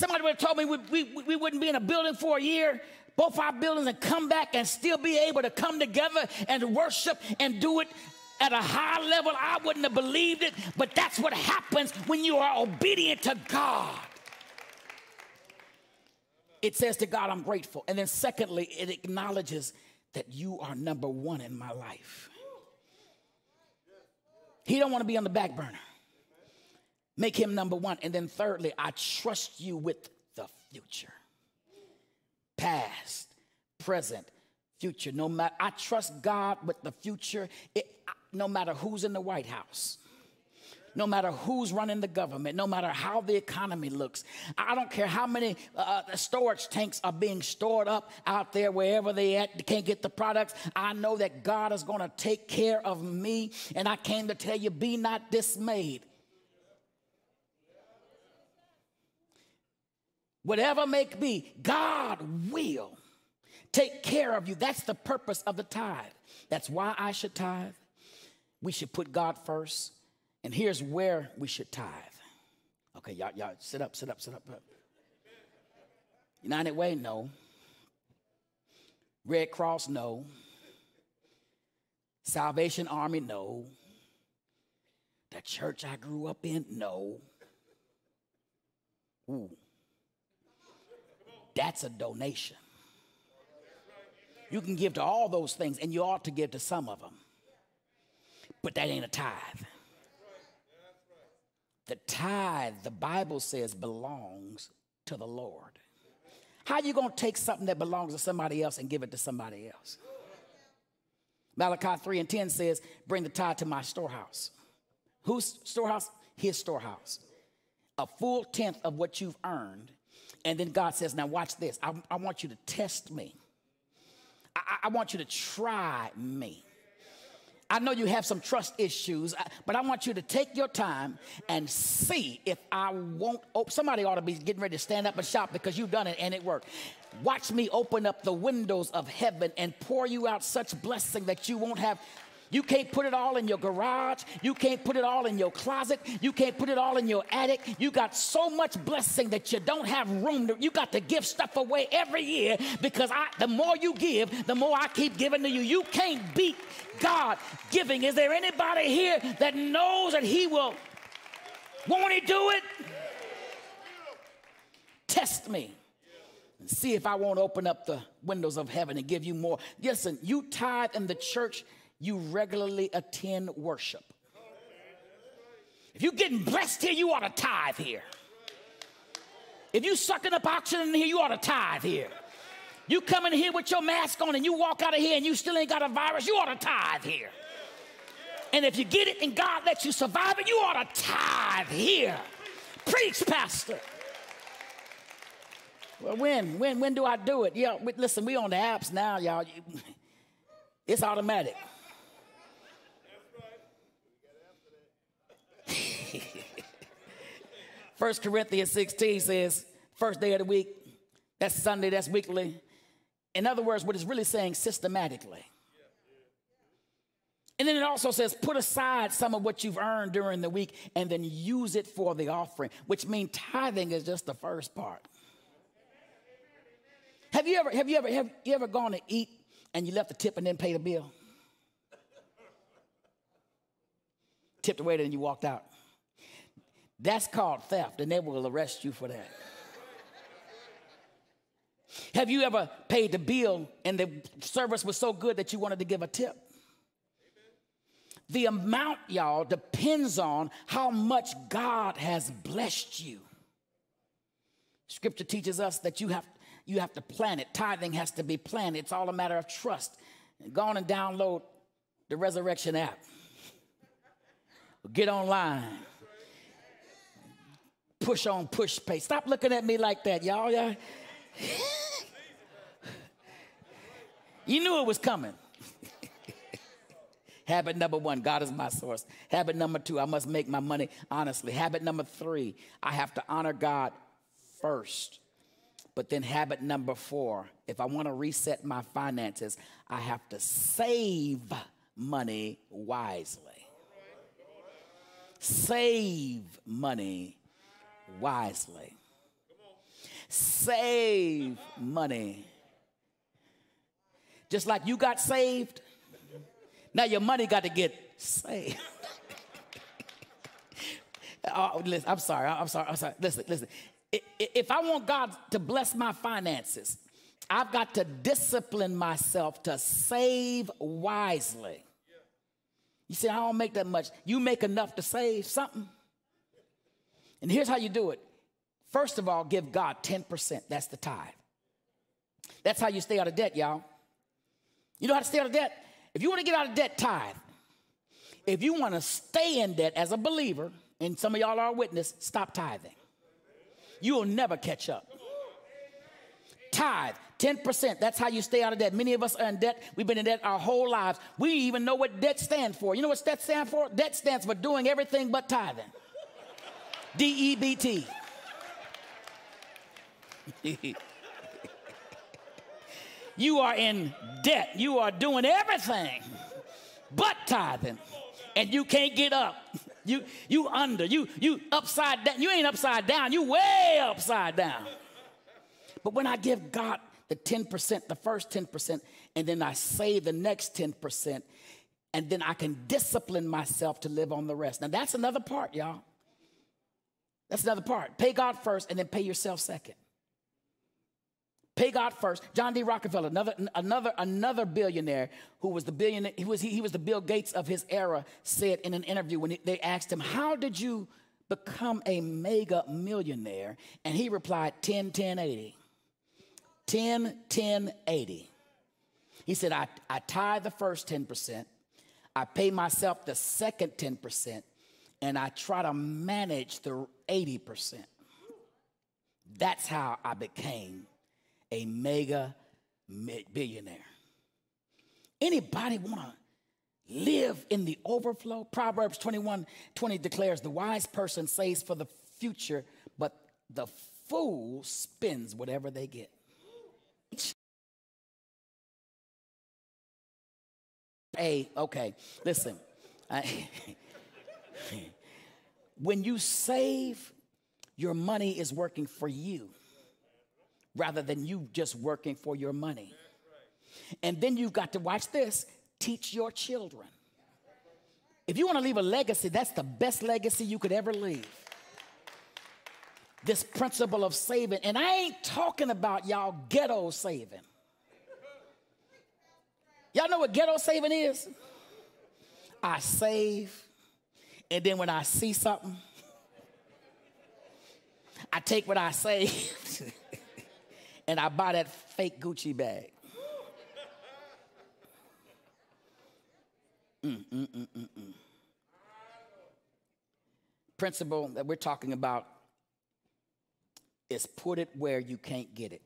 Somebody would have told me we, we, we wouldn't be in a building for a year, both our buildings, and come back and still be able to come together and worship and do it at a high level. I wouldn't have believed it, but that's what happens when you are obedient to God. It says to God, I'm grateful. And then, secondly, it acknowledges that you are number one in my life. He don't want to be on the back burner. Make him number one. And then thirdly, I trust you with the future. Past, present, future. No matter, I trust God with the future. It, no matter who's in the White House no matter who's running the government, no matter how the economy looks. I don't care how many uh, storage tanks are being stored up out there wherever they at, they can't get the products. I know that God is going to take care of me, and I came to tell you, be not dismayed. Whatever may be, God will take care of you. That's the purpose of the tithe. That's why I should tithe. We should put God first. And here's where we should tithe. Okay, y'all, y'all, sit up, sit up, sit up. up. United Way, no. Red Cross, no. Salvation Army, no. The church I grew up in, no. Ooh. That's a donation. You can give to all those things, and you ought to give to some of them. But that ain't a tithe. The tithe, the Bible says, belongs to the Lord. How you going to take something that belongs to somebody else and give it to somebody else? Malachi 3 and 10 says, Bring the tithe to my storehouse. Whose storehouse? His storehouse. A full tenth of what you've earned. And then God says, Now watch this. I, I want you to test me. I, I want you to try me. I know you have some trust issues, but I want you to take your time and see if I won't. Open. Somebody ought to be getting ready to stand up and shout because you've done it and it worked. Watch me open up the windows of heaven and pour you out such blessing that you won't have you can't put it all in your garage. You can't put it all in your closet. You can't put it all in your attic. You got so much blessing that you don't have room to, you got to give stuff away every year because I, the more you give, the more I keep giving to you. You can't beat God giving. Is there anybody here that knows that He will? Won't He do it? Test me and see if I won't open up the windows of heaven and give you more. Listen, you tithe in the church you regularly attend worship. If you're getting blessed here, you ought to tithe here. If you sucking up oxygen here, you ought to tithe here. You come in here with your mask on and you walk out of here and you still ain't got a virus, you ought to tithe here. And if you get it and God lets you survive it, you ought to tithe here. Preach, Pastor. Well, when? When when do I do it? Yeah, listen, we on the apps now, y'all. It's automatic. First Corinthians 16 says, first day of the week, that's Sunday, that's weekly. In other words, what it's really saying systematically. And then it also says, put aside some of what you've earned during the week and then use it for the offering, which means tithing is just the first part. Have you ever, have you ever, have you ever gone to eat and you left the tip and then paid the bill? Tipped the waiter and you walked out. That's called theft, and they will arrest you for that. Have you ever paid the bill and the service was so good that you wanted to give a tip? The amount, y'all, depends on how much God has blessed you. Scripture teaches us that you have, you have to plan it. Tithing has to be planned. It's all a matter of trust. Go on and download the Resurrection app. Get online push on PushPay. Stop looking at me like that, y'all. y'all. you knew it was coming. Habit number one, God is my source. Habit number two, I must make my money honestly. Habit number three, I have to honor God first. But then habit number four, if I want to reset my finances, I have to save money wisely. Save money wisely. Save money. Just like you got saved, now your money got to get saved. oh, listen, I'm sorry, I'm sorry, I'm sorry. Listen, listen. If I want God to bless my finances, I've got to discipline myself to save wisely. You say, I don't make that much. You make enough to save something. And here's how you do it. First of all, give God 10%. That's the tithe. That's how you stay out of debt, y'all. You know how to stay out of debt? If you want to get out of debt, tithe. If you want to stay in debt as a believer, and some of y'all are a witness, stop tithing. You will never catch up. Tithe, 10%. That's how you stay out of debt. Many of us are in debt. We've been in debt our whole lives. We even know what debt stands for. You know what debt stands for? Debt stands for doing everything but tithing. D E B T. you are in debt. You are doing everything but tithing, and you can't get up. You you under. You you upside down. You ain't upside down. You way upside down. But when I give God the 10%, the first 10%, and then I save the next 10%, and then I can discipline myself to live on the rest. Now that's another part, y'all. That's another part. Pay God first and then pay yourself second. Pay God first. John D. Rockefeller, another, another, another billionaire who was the billionaire, he was, he, he was the Bill Gates of his era, said in an interview when they asked him, How did you become a mega millionaire? And he replied, 10, 10, 80. 10, 10, 80. He said, I, I tithe the first 10%, I pay myself the second 10%, and I try to manage the 80%. That's how I became a mega billionaire. Anybody want to live in the overflow? Proverbs 21 20 declares, The wise person saves for the future, but the fool spends whatever they get. A, okay, listen. I, when you save, your money is working for you rather than you just working for your money. And then you've got to watch this teach your children. If you want to leave a legacy, that's the best legacy you could ever leave. This principle of saving, and I ain't talking about y'all ghetto saving. Y'all know what ghetto saving is? I save, and then when I see something, I take what I saved and I buy that fake Gucci bag. Mm, mm, mm, mm, mm. Principle that we're talking about is put it where you can't get it.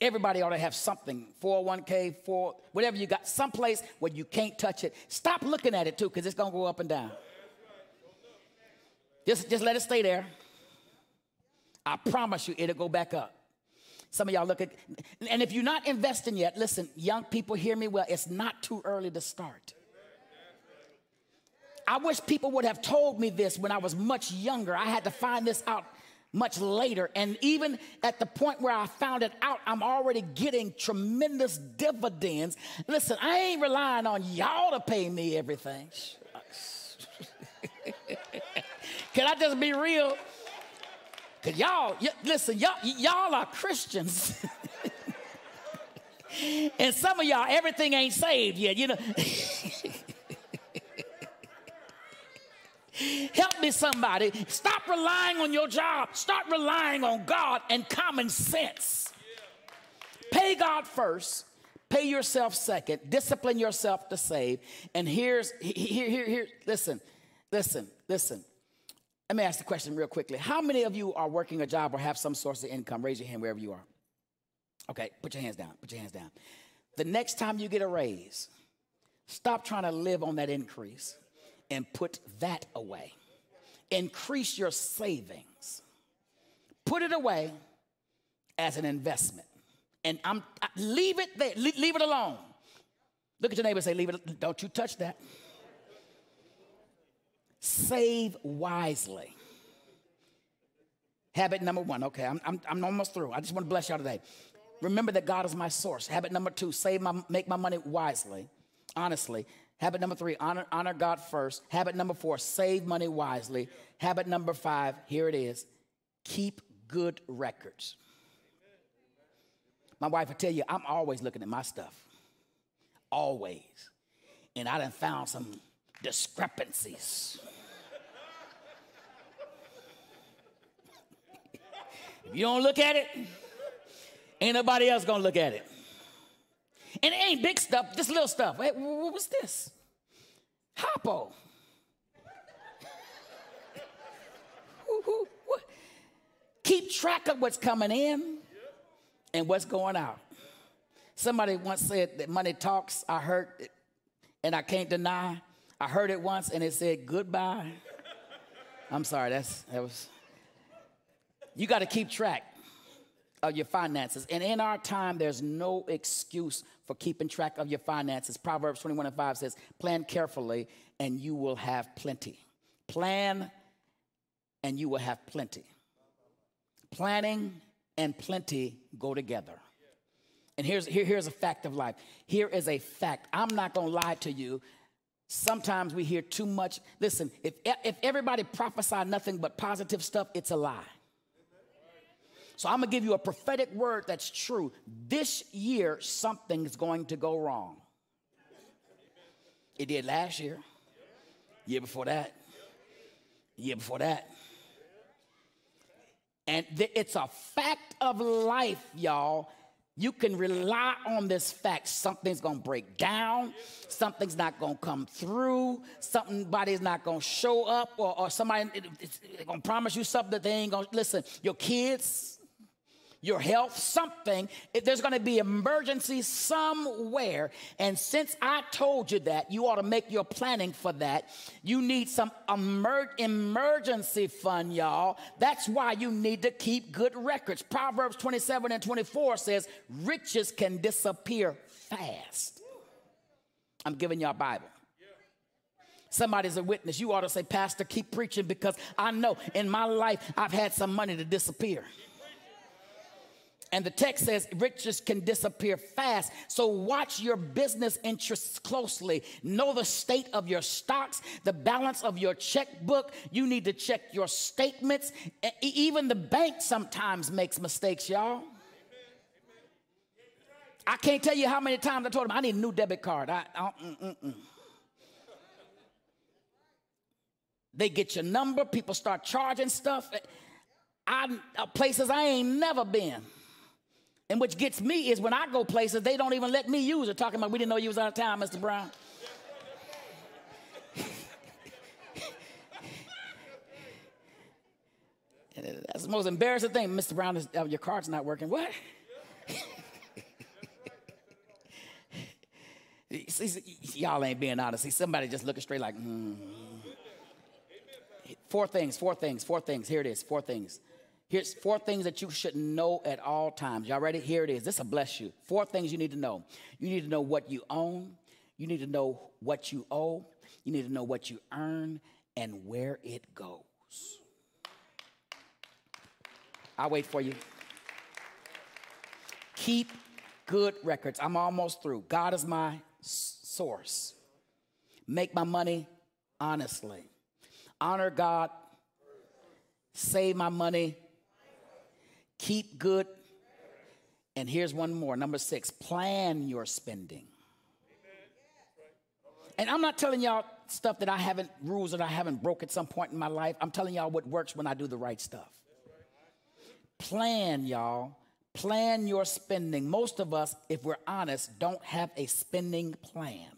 Everybody ought to have something 401k, for whatever you got, someplace where you can't touch it. Stop looking at it too, because it's going to go up and down. Just, just let it stay there. I promise you, it'll go back up. Some of y'all look at, and if you're not investing yet, listen, young people, hear me well, it's not too early to start. I wish people would have told me this when I was much younger. I had to find this out much later. And even at the point where I found it out, I'm already getting tremendous dividends. Listen, I ain't relying on y'all to pay me everything. Can I just be real? Cause y'all, y- listen, y'all, y'all are Christians. and some of y'all, everything ain't saved yet, you know. Help me, somebody. Stop relying on your job. Start relying on God and common sense. Pay God first. Pay yourself second. Discipline yourself to save. And here's here here here. Listen, listen, listen. Let me ask the question real quickly. How many of you are working a job or have some source of income? Raise your hand wherever you are. Okay, put your hands down. Put your hands down. The next time you get a raise, stop trying to live on that increase and put that away. Increase your savings. Put it away as an investment. And I'm leave it there. Leave it alone. Look at your neighbor and say, leave it, don't you touch that. Save wisely. Habit number one. Okay, I'm, I'm, I'm almost through. I just want to bless y'all today. Remember that God is my source. Habit number two, save my, make my money wisely, honestly. Habit number three, honor, honor God first. Habit number four, save money wisely. Habit number five, here it is, keep good records. My wife will tell you, I'm always looking at my stuff. Always. And I done found some discrepancies. if you don't look at it, ain't nobody else gonna look at it. And it ain't big stuff, just little stuff. What was this? Hoppo. Keep track of what's coming in and what's going out. Somebody once said that money talks. I heard it, and I can't deny. I heard it once and it said goodbye. I'm sorry, that's that was You got to keep track of your finances. And in our time, there's no excuse for keeping track of your finances. Proverbs 21 and 5 says, Plan carefully and you will have plenty. Plan and you will have plenty. Planning and plenty go together. And here's, here, here's a fact of life. Here is a fact. I'm not going to lie to you. Sometimes we hear too much. Listen, if, if everybody prophesy nothing but positive stuff, it's a lie. So I'm going to give you a prophetic word that's true. This year, something's going to go wrong. It did last year, year before that, year before that. And it's a fact of life, y'all. You can rely on this fact. Something's gonna break down, something's not gonna come through, somebody's not gonna show up, or, or somebody gonna promise you something that they ain't gonna listen. Your kids, your health, something. If there's going to be emergency somewhere, and since I told you that, you ought to make your planning for that. You need some emer- emergency fund, y'all. That's why you need to keep good records. Proverbs 27 and 24 says, "Riches can disappear fast." I'm giving y'all a Bible. Somebody's a witness. You ought to say, Pastor, keep preaching because I know in my life I've had some money to disappear. And the text says riches can disappear fast. So watch your business interests closely. Know the state of your stocks, the balance of your checkbook. You need to check your statements. Even the bank sometimes makes mistakes, y'all. I can't tell you how many times I told them I need a new debit card. I, I mm, mm, mm. They get your number, people start charging stuff. I, uh, places I ain't never been. And which gets me is when I go places, they don't even let me use it. Talking about we didn't know you was out of town, Mr. Brown. That's the most embarrassing thing, Mr. Brown. Is, oh, your card's not working. What? See, y'all ain't being honest. See, somebody just looking straight like, hmm. Four things, four things, four things. Here it is, four things. Here's four things that you should know at all times. Y'all ready? Here it is. This will bless you. Four things you need to know. You need to know what you own. You need to know what you owe. You need to know what you earn and where it goes. I'll wait for you. Keep good records. I'm almost through. God is my source. Make my money honestly. Honor God. Save my money. Keep good. And here's one more. Number six, plan your spending. And I'm not telling y'all stuff that I haven't, rules that I haven't broke at some point in my life. I'm telling y'all what works when I do the right stuff. Plan, y'all. Plan your spending. Most of us, if we're honest, don't have a spending plan.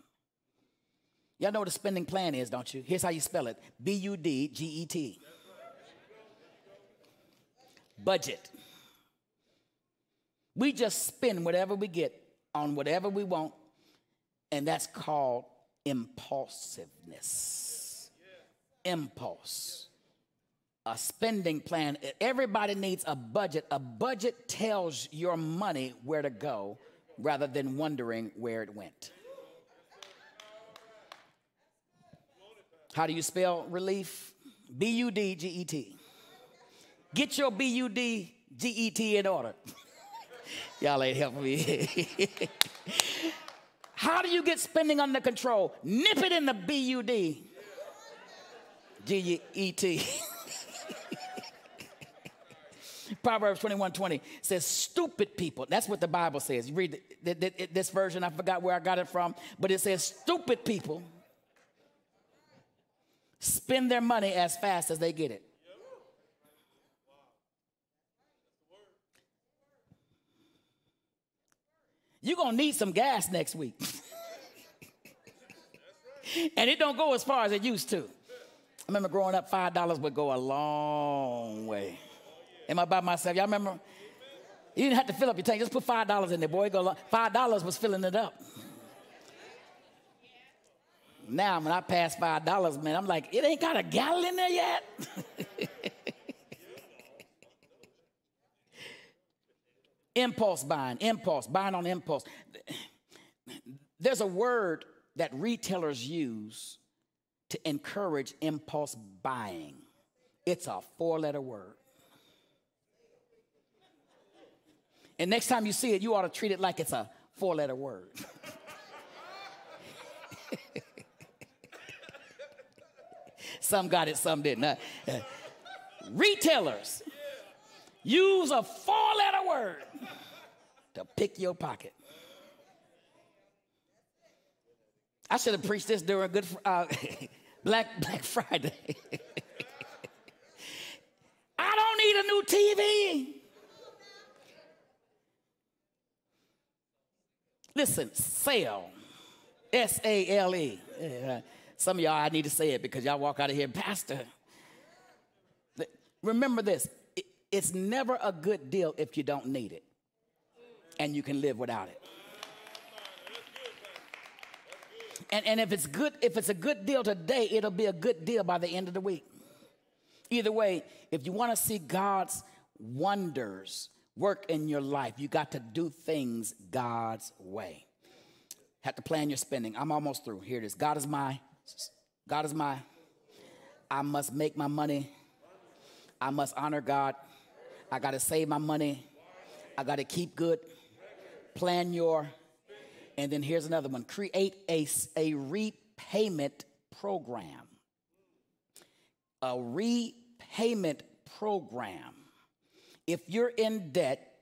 Y'all know what a spending plan is, don't you? Here's how you spell it B U D G E T. Budget. We just spend whatever we get on whatever we want, and that's called impulsiveness. Impulse. A spending plan. Everybody needs a budget. A budget tells your money where to go rather than wondering where it went. How do you spell relief? B U D G E T. Get your B U D G E T in order. Y'all ain't helping me. How do you get spending under control? Nip it in the B U D G E T. Proverbs 21 20 says, Stupid people. That's what the Bible says. You read th- th- th- this version, I forgot where I got it from, but it says, Stupid people spend their money as fast as they get it. You're going to need some gas next week. and it don't go as far as it used to. I remember growing up, $5 would go a long way. Am I by myself? Y'all remember? You didn't have to fill up your tank. Just put $5 in there, boy. Go $5 was filling it up. Now, when I pass $5, man, I'm like, it ain't got a gallon in there yet. Impulse buying, impulse, buying on impulse. There's a word that retailers use to encourage impulse buying. It's a four letter word. And next time you see it, you ought to treat it like it's a four letter word. some got it, some didn't. Uh, uh, retailers use a four letter word to pick your pocket. I should have preached this during Good uh, Black Black Friday. I don't need a new TV. Listen, sale. S A L E. Some of y'all, I need to say it because y'all walk out of here, Pastor. Remember this it's never a good deal if you don't need it and you can live without it. And, and if it's good, if it's a good deal today, it'll be a good deal by the end of the week. Either way, if you want to see God's wonders work in your life, you got to do things God's way. Have to plan your spending. I'm almost through. Here it is. God is my, God is my, I must make my money. I must honor God. I got to save my money. I got to keep good. Plan your, and then here's another one create a, a repayment program. A repayment program. If you're in debt,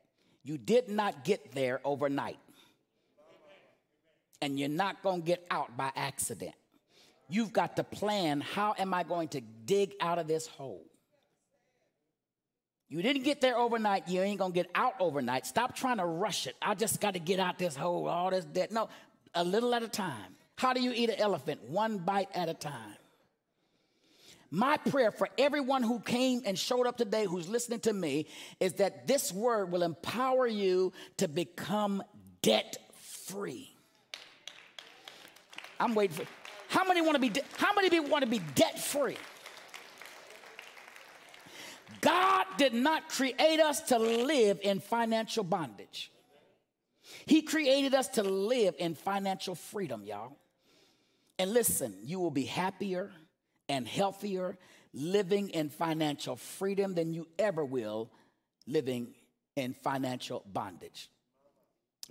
you did not get there overnight. And you're not going to get out by accident. You've got to plan how am I going to dig out of this hole? You didn't get there overnight. You ain't gonna get out overnight. Stop trying to rush it. I just got to get out this hole, all this debt. No, a little at a time. How do you eat an elephant? One bite at a time. My prayer for everyone who came and showed up today who's listening to me is that this word will empower you to become debt free. I'm waiting for how many want to be how many people want to be debt free? God did not create us to live in financial bondage. He created us to live in financial freedom, y'all. And listen, you will be happier and healthier living in financial freedom than you ever will living in financial bondage.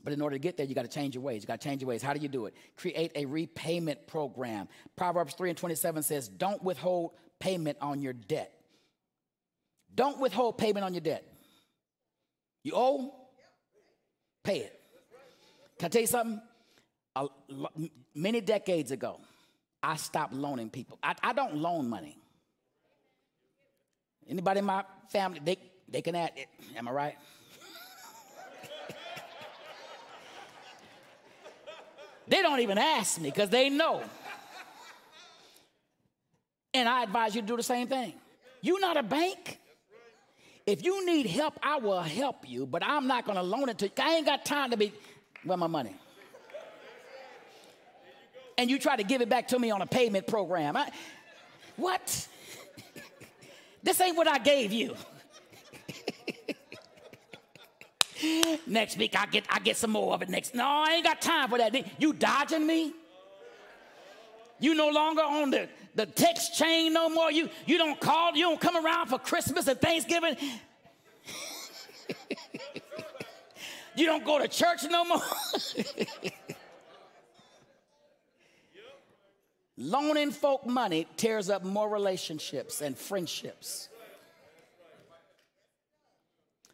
But in order to get there, you got to change your ways. You got to change your ways. How do you do it? Create a repayment program. Proverbs 3 and 27 says, Don't withhold payment on your debt. Don't withhold payment on your debt. You owe, pay it. Can I tell you something? A, many decades ago, I stopped loaning people. I, I don't loan money. Anybody in my family, they, they can add it. Am I right? they don't even ask me because they know. And I advise you to do the same thing. You're not a bank. If you need help, I will help you, but I'm not going to loan it to you. I ain't got time to be, where my money? And you try to give it back to me on a payment program. I, what? this ain't what I gave you. next week I get I get some more of it next. No, I ain't got time for that. You dodging me? You no longer on the, the text chain no more. You you don't call, you don't come around for Christmas and Thanksgiving. you don't go to church no more. Loaning folk money tears up more relationships and friendships.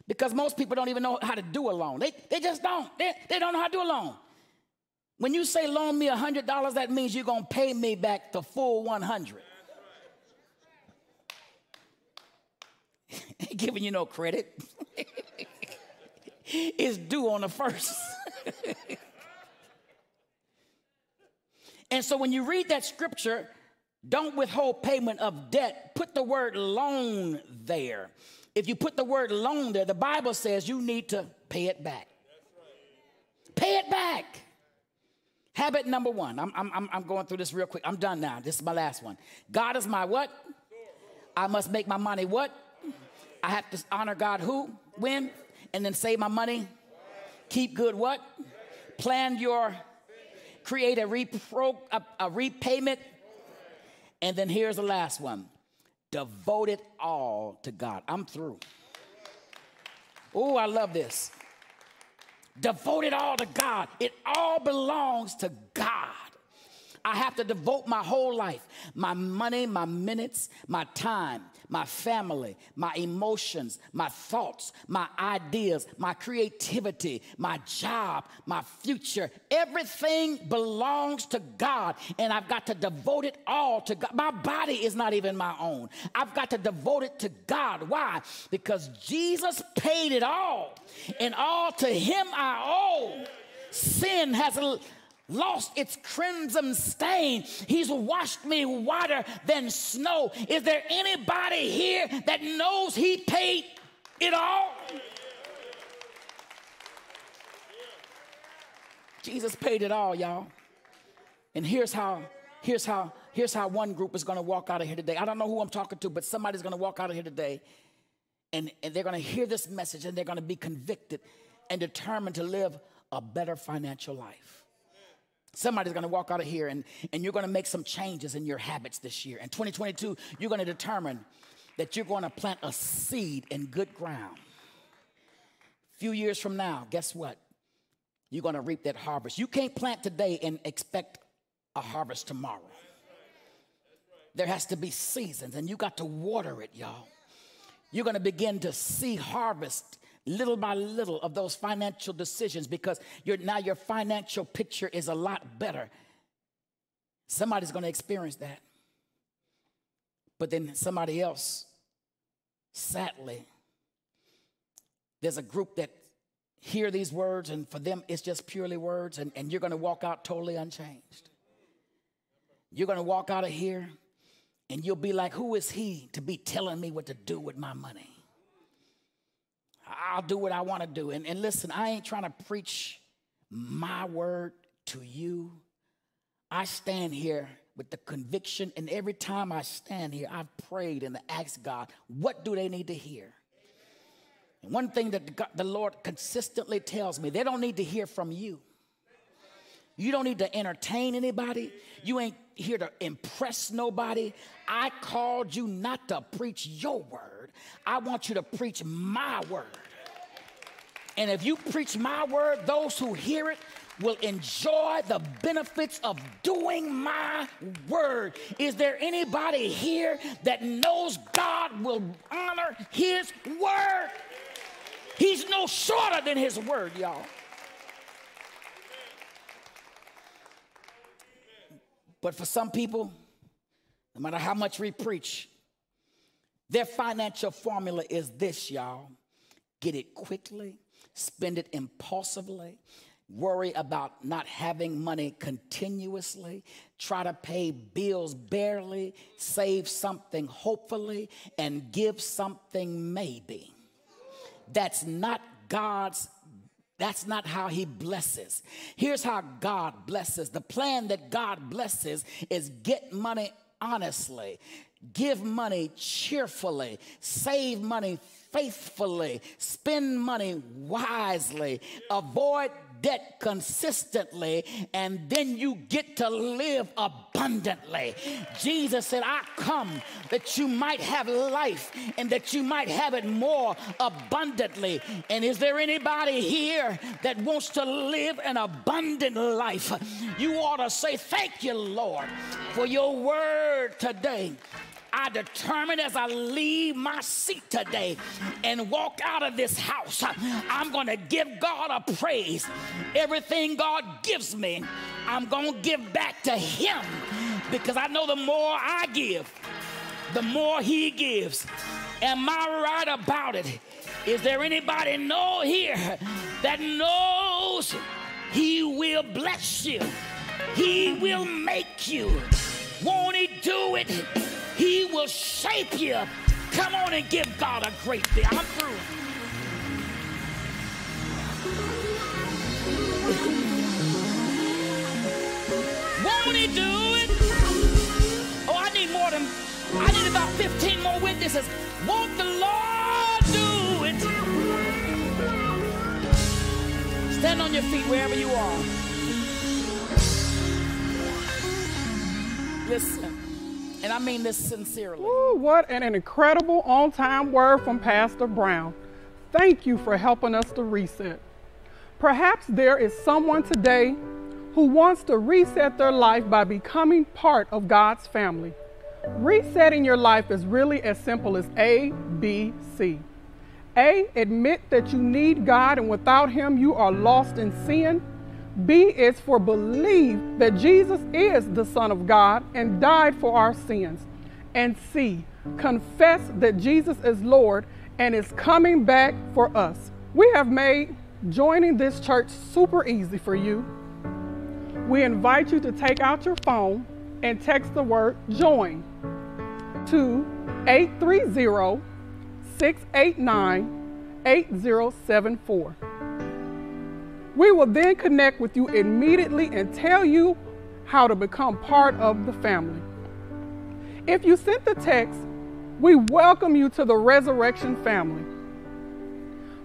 Because most people don't even know how to do a loan. They, they just don't. They, they don't know how to do a loan. When you say loan me $100, that means you're going to pay me back the full 100. Ain't giving you no credit. it's due on the first. and so when you read that scripture, don't withhold payment of debt. Put the word loan there. If you put the word loan there, the Bible says you need to pay it back. Pay it back. Habit number one. I'm, I'm, I'm going through this real quick. I'm done now. This is my last one. God is my what? I must make my money what? I have to honor God who? When? And then save my money Keep good what? Plan your, create a, repro, a, a repayment. And then here's the last one devote it all to God. I'm through. Oh, I love this. Devote it all to God. It all belongs to God. I have to devote my whole life, my money, my minutes, my time, my family, my emotions, my thoughts, my ideas, my creativity, my job, my future. Everything belongs to God, and I've got to devote it all to God. My body is not even my own. I've got to devote it to God. Why? Because Jesus paid it all, and all to Him I owe. Sin has lost its crimson stain. He's washed me whiter than snow. Is there anybody here that knows he paid it all? Jesus paid it all, y'all. And here's how, here's how, here's how one group is gonna walk out of here today. I don't know who I'm talking to, but somebody's gonna walk out of here today and, and they're gonna hear this message and they're gonna be convicted and determined to live a better financial life. Somebody's gonna walk out of here and, and you're gonna make some changes in your habits this year. In 2022, you're gonna determine that you're gonna plant a seed in good ground. A few years from now, guess what? You're gonna reap that harvest. You can't plant today and expect a harvest tomorrow. There has to be seasons, and you got to water it, y'all. You're gonna begin to see harvest little by little of those financial decisions because you're now your financial picture is a lot better. Somebody's going to experience that. But then somebody else, sadly, there's a group that hear these words and for them it's just purely words and, and you're going to walk out totally unchanged. You're going to walk out of here and you'll be like, who is he to be telling me what to do with my money? I'll do what I want to do. And, and listen, I ain't trying to preach my word to you. I stand here with the conviction, and every time I stand here, I've prayed and asked God, what do they need to hear? And one thing that the Lord consistently tells me, they don't need to hear from you. You don't need to entertain anybody. You ain't here to impress nobody. I called you not to preach your word. I want you to preach my word. And if you preach my word, those who hear it will enjoy the benefits of doing my word. Is there anybody here that knows God will honor his word? He's no shorter than his word, y'all. But for some people, no matter how much we preach, their financial formula is this, y'all get it quickly, spend it impulsively, worry about not having money continuously, try to pay bills barely, save something hopefully, and give something maybe. That's not God's that's not how he blesses. Here's how God blesses. The plan that God blesses is get money honestly, give money cheerfully, save money faithfully, spend money wisely, avoid debt consistently, and then you get to live abundantly. Jesus said, I come that you might have life and that you might have it more abundantly. And is there anybody here that wants to live an abundant life? You ought to say, Thank you, Lord, for your word today. I determine as I leave my seat today and walk out of this house, I'm going to give God a praise. Everything God gives me, I'm going to give back to Him because I know the more I give, the more He gives. Am I right about it? Is there anybody know here that knows He will bless you? He will make you. Won't He do it? He will shape you. Come on and give God a great big. I'm through. Won't he do it? Oh, I need more than, I need about 15 more witnesses. Won't the Lord do it? Stand on your feet wherever you are. Listen, and I mean this sincerely. Ooh, what an incredible on time word from Pastor Brown. Thank you for helping us to reset. Perhaps there is someone today who wants to reset their life by becoming part of God's family. Resetting your life is really as simple as A, B, C. A, admit that you need God and without Him you are lost in sin. B is for believe that Jesus is the Son of God and died for our sins. And C, confess that Jesus is Lord and is coming back for us. We have made joining this church super easy for you. We invite you to take out your phone and text the word join to 830 689 8074. We will then connect with you immediately and tell you how to become part of the family. If you sent the text, we welcome you to the Resurrection family.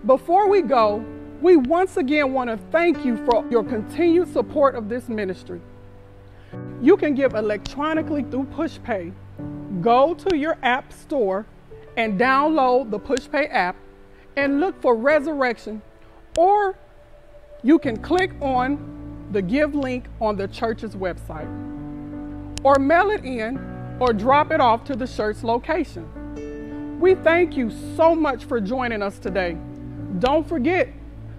Before we go, we once again want to thank you for your continued support of this ministry. You can give electronically through PushPay. Go to your app store and download the PushPay app and look for Resurrection, or you can click on the give link on the church's website, or mail it in, or drop it off to the church location. We thank you so much for joining us today. Don't forget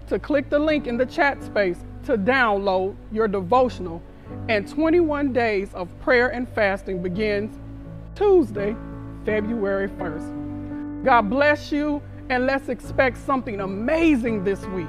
to click the link in the chat space to download your devotional. And 21 days of prayer and fasting begins Tuesday, February 1st. God bless you, and let's expect something amazing this week.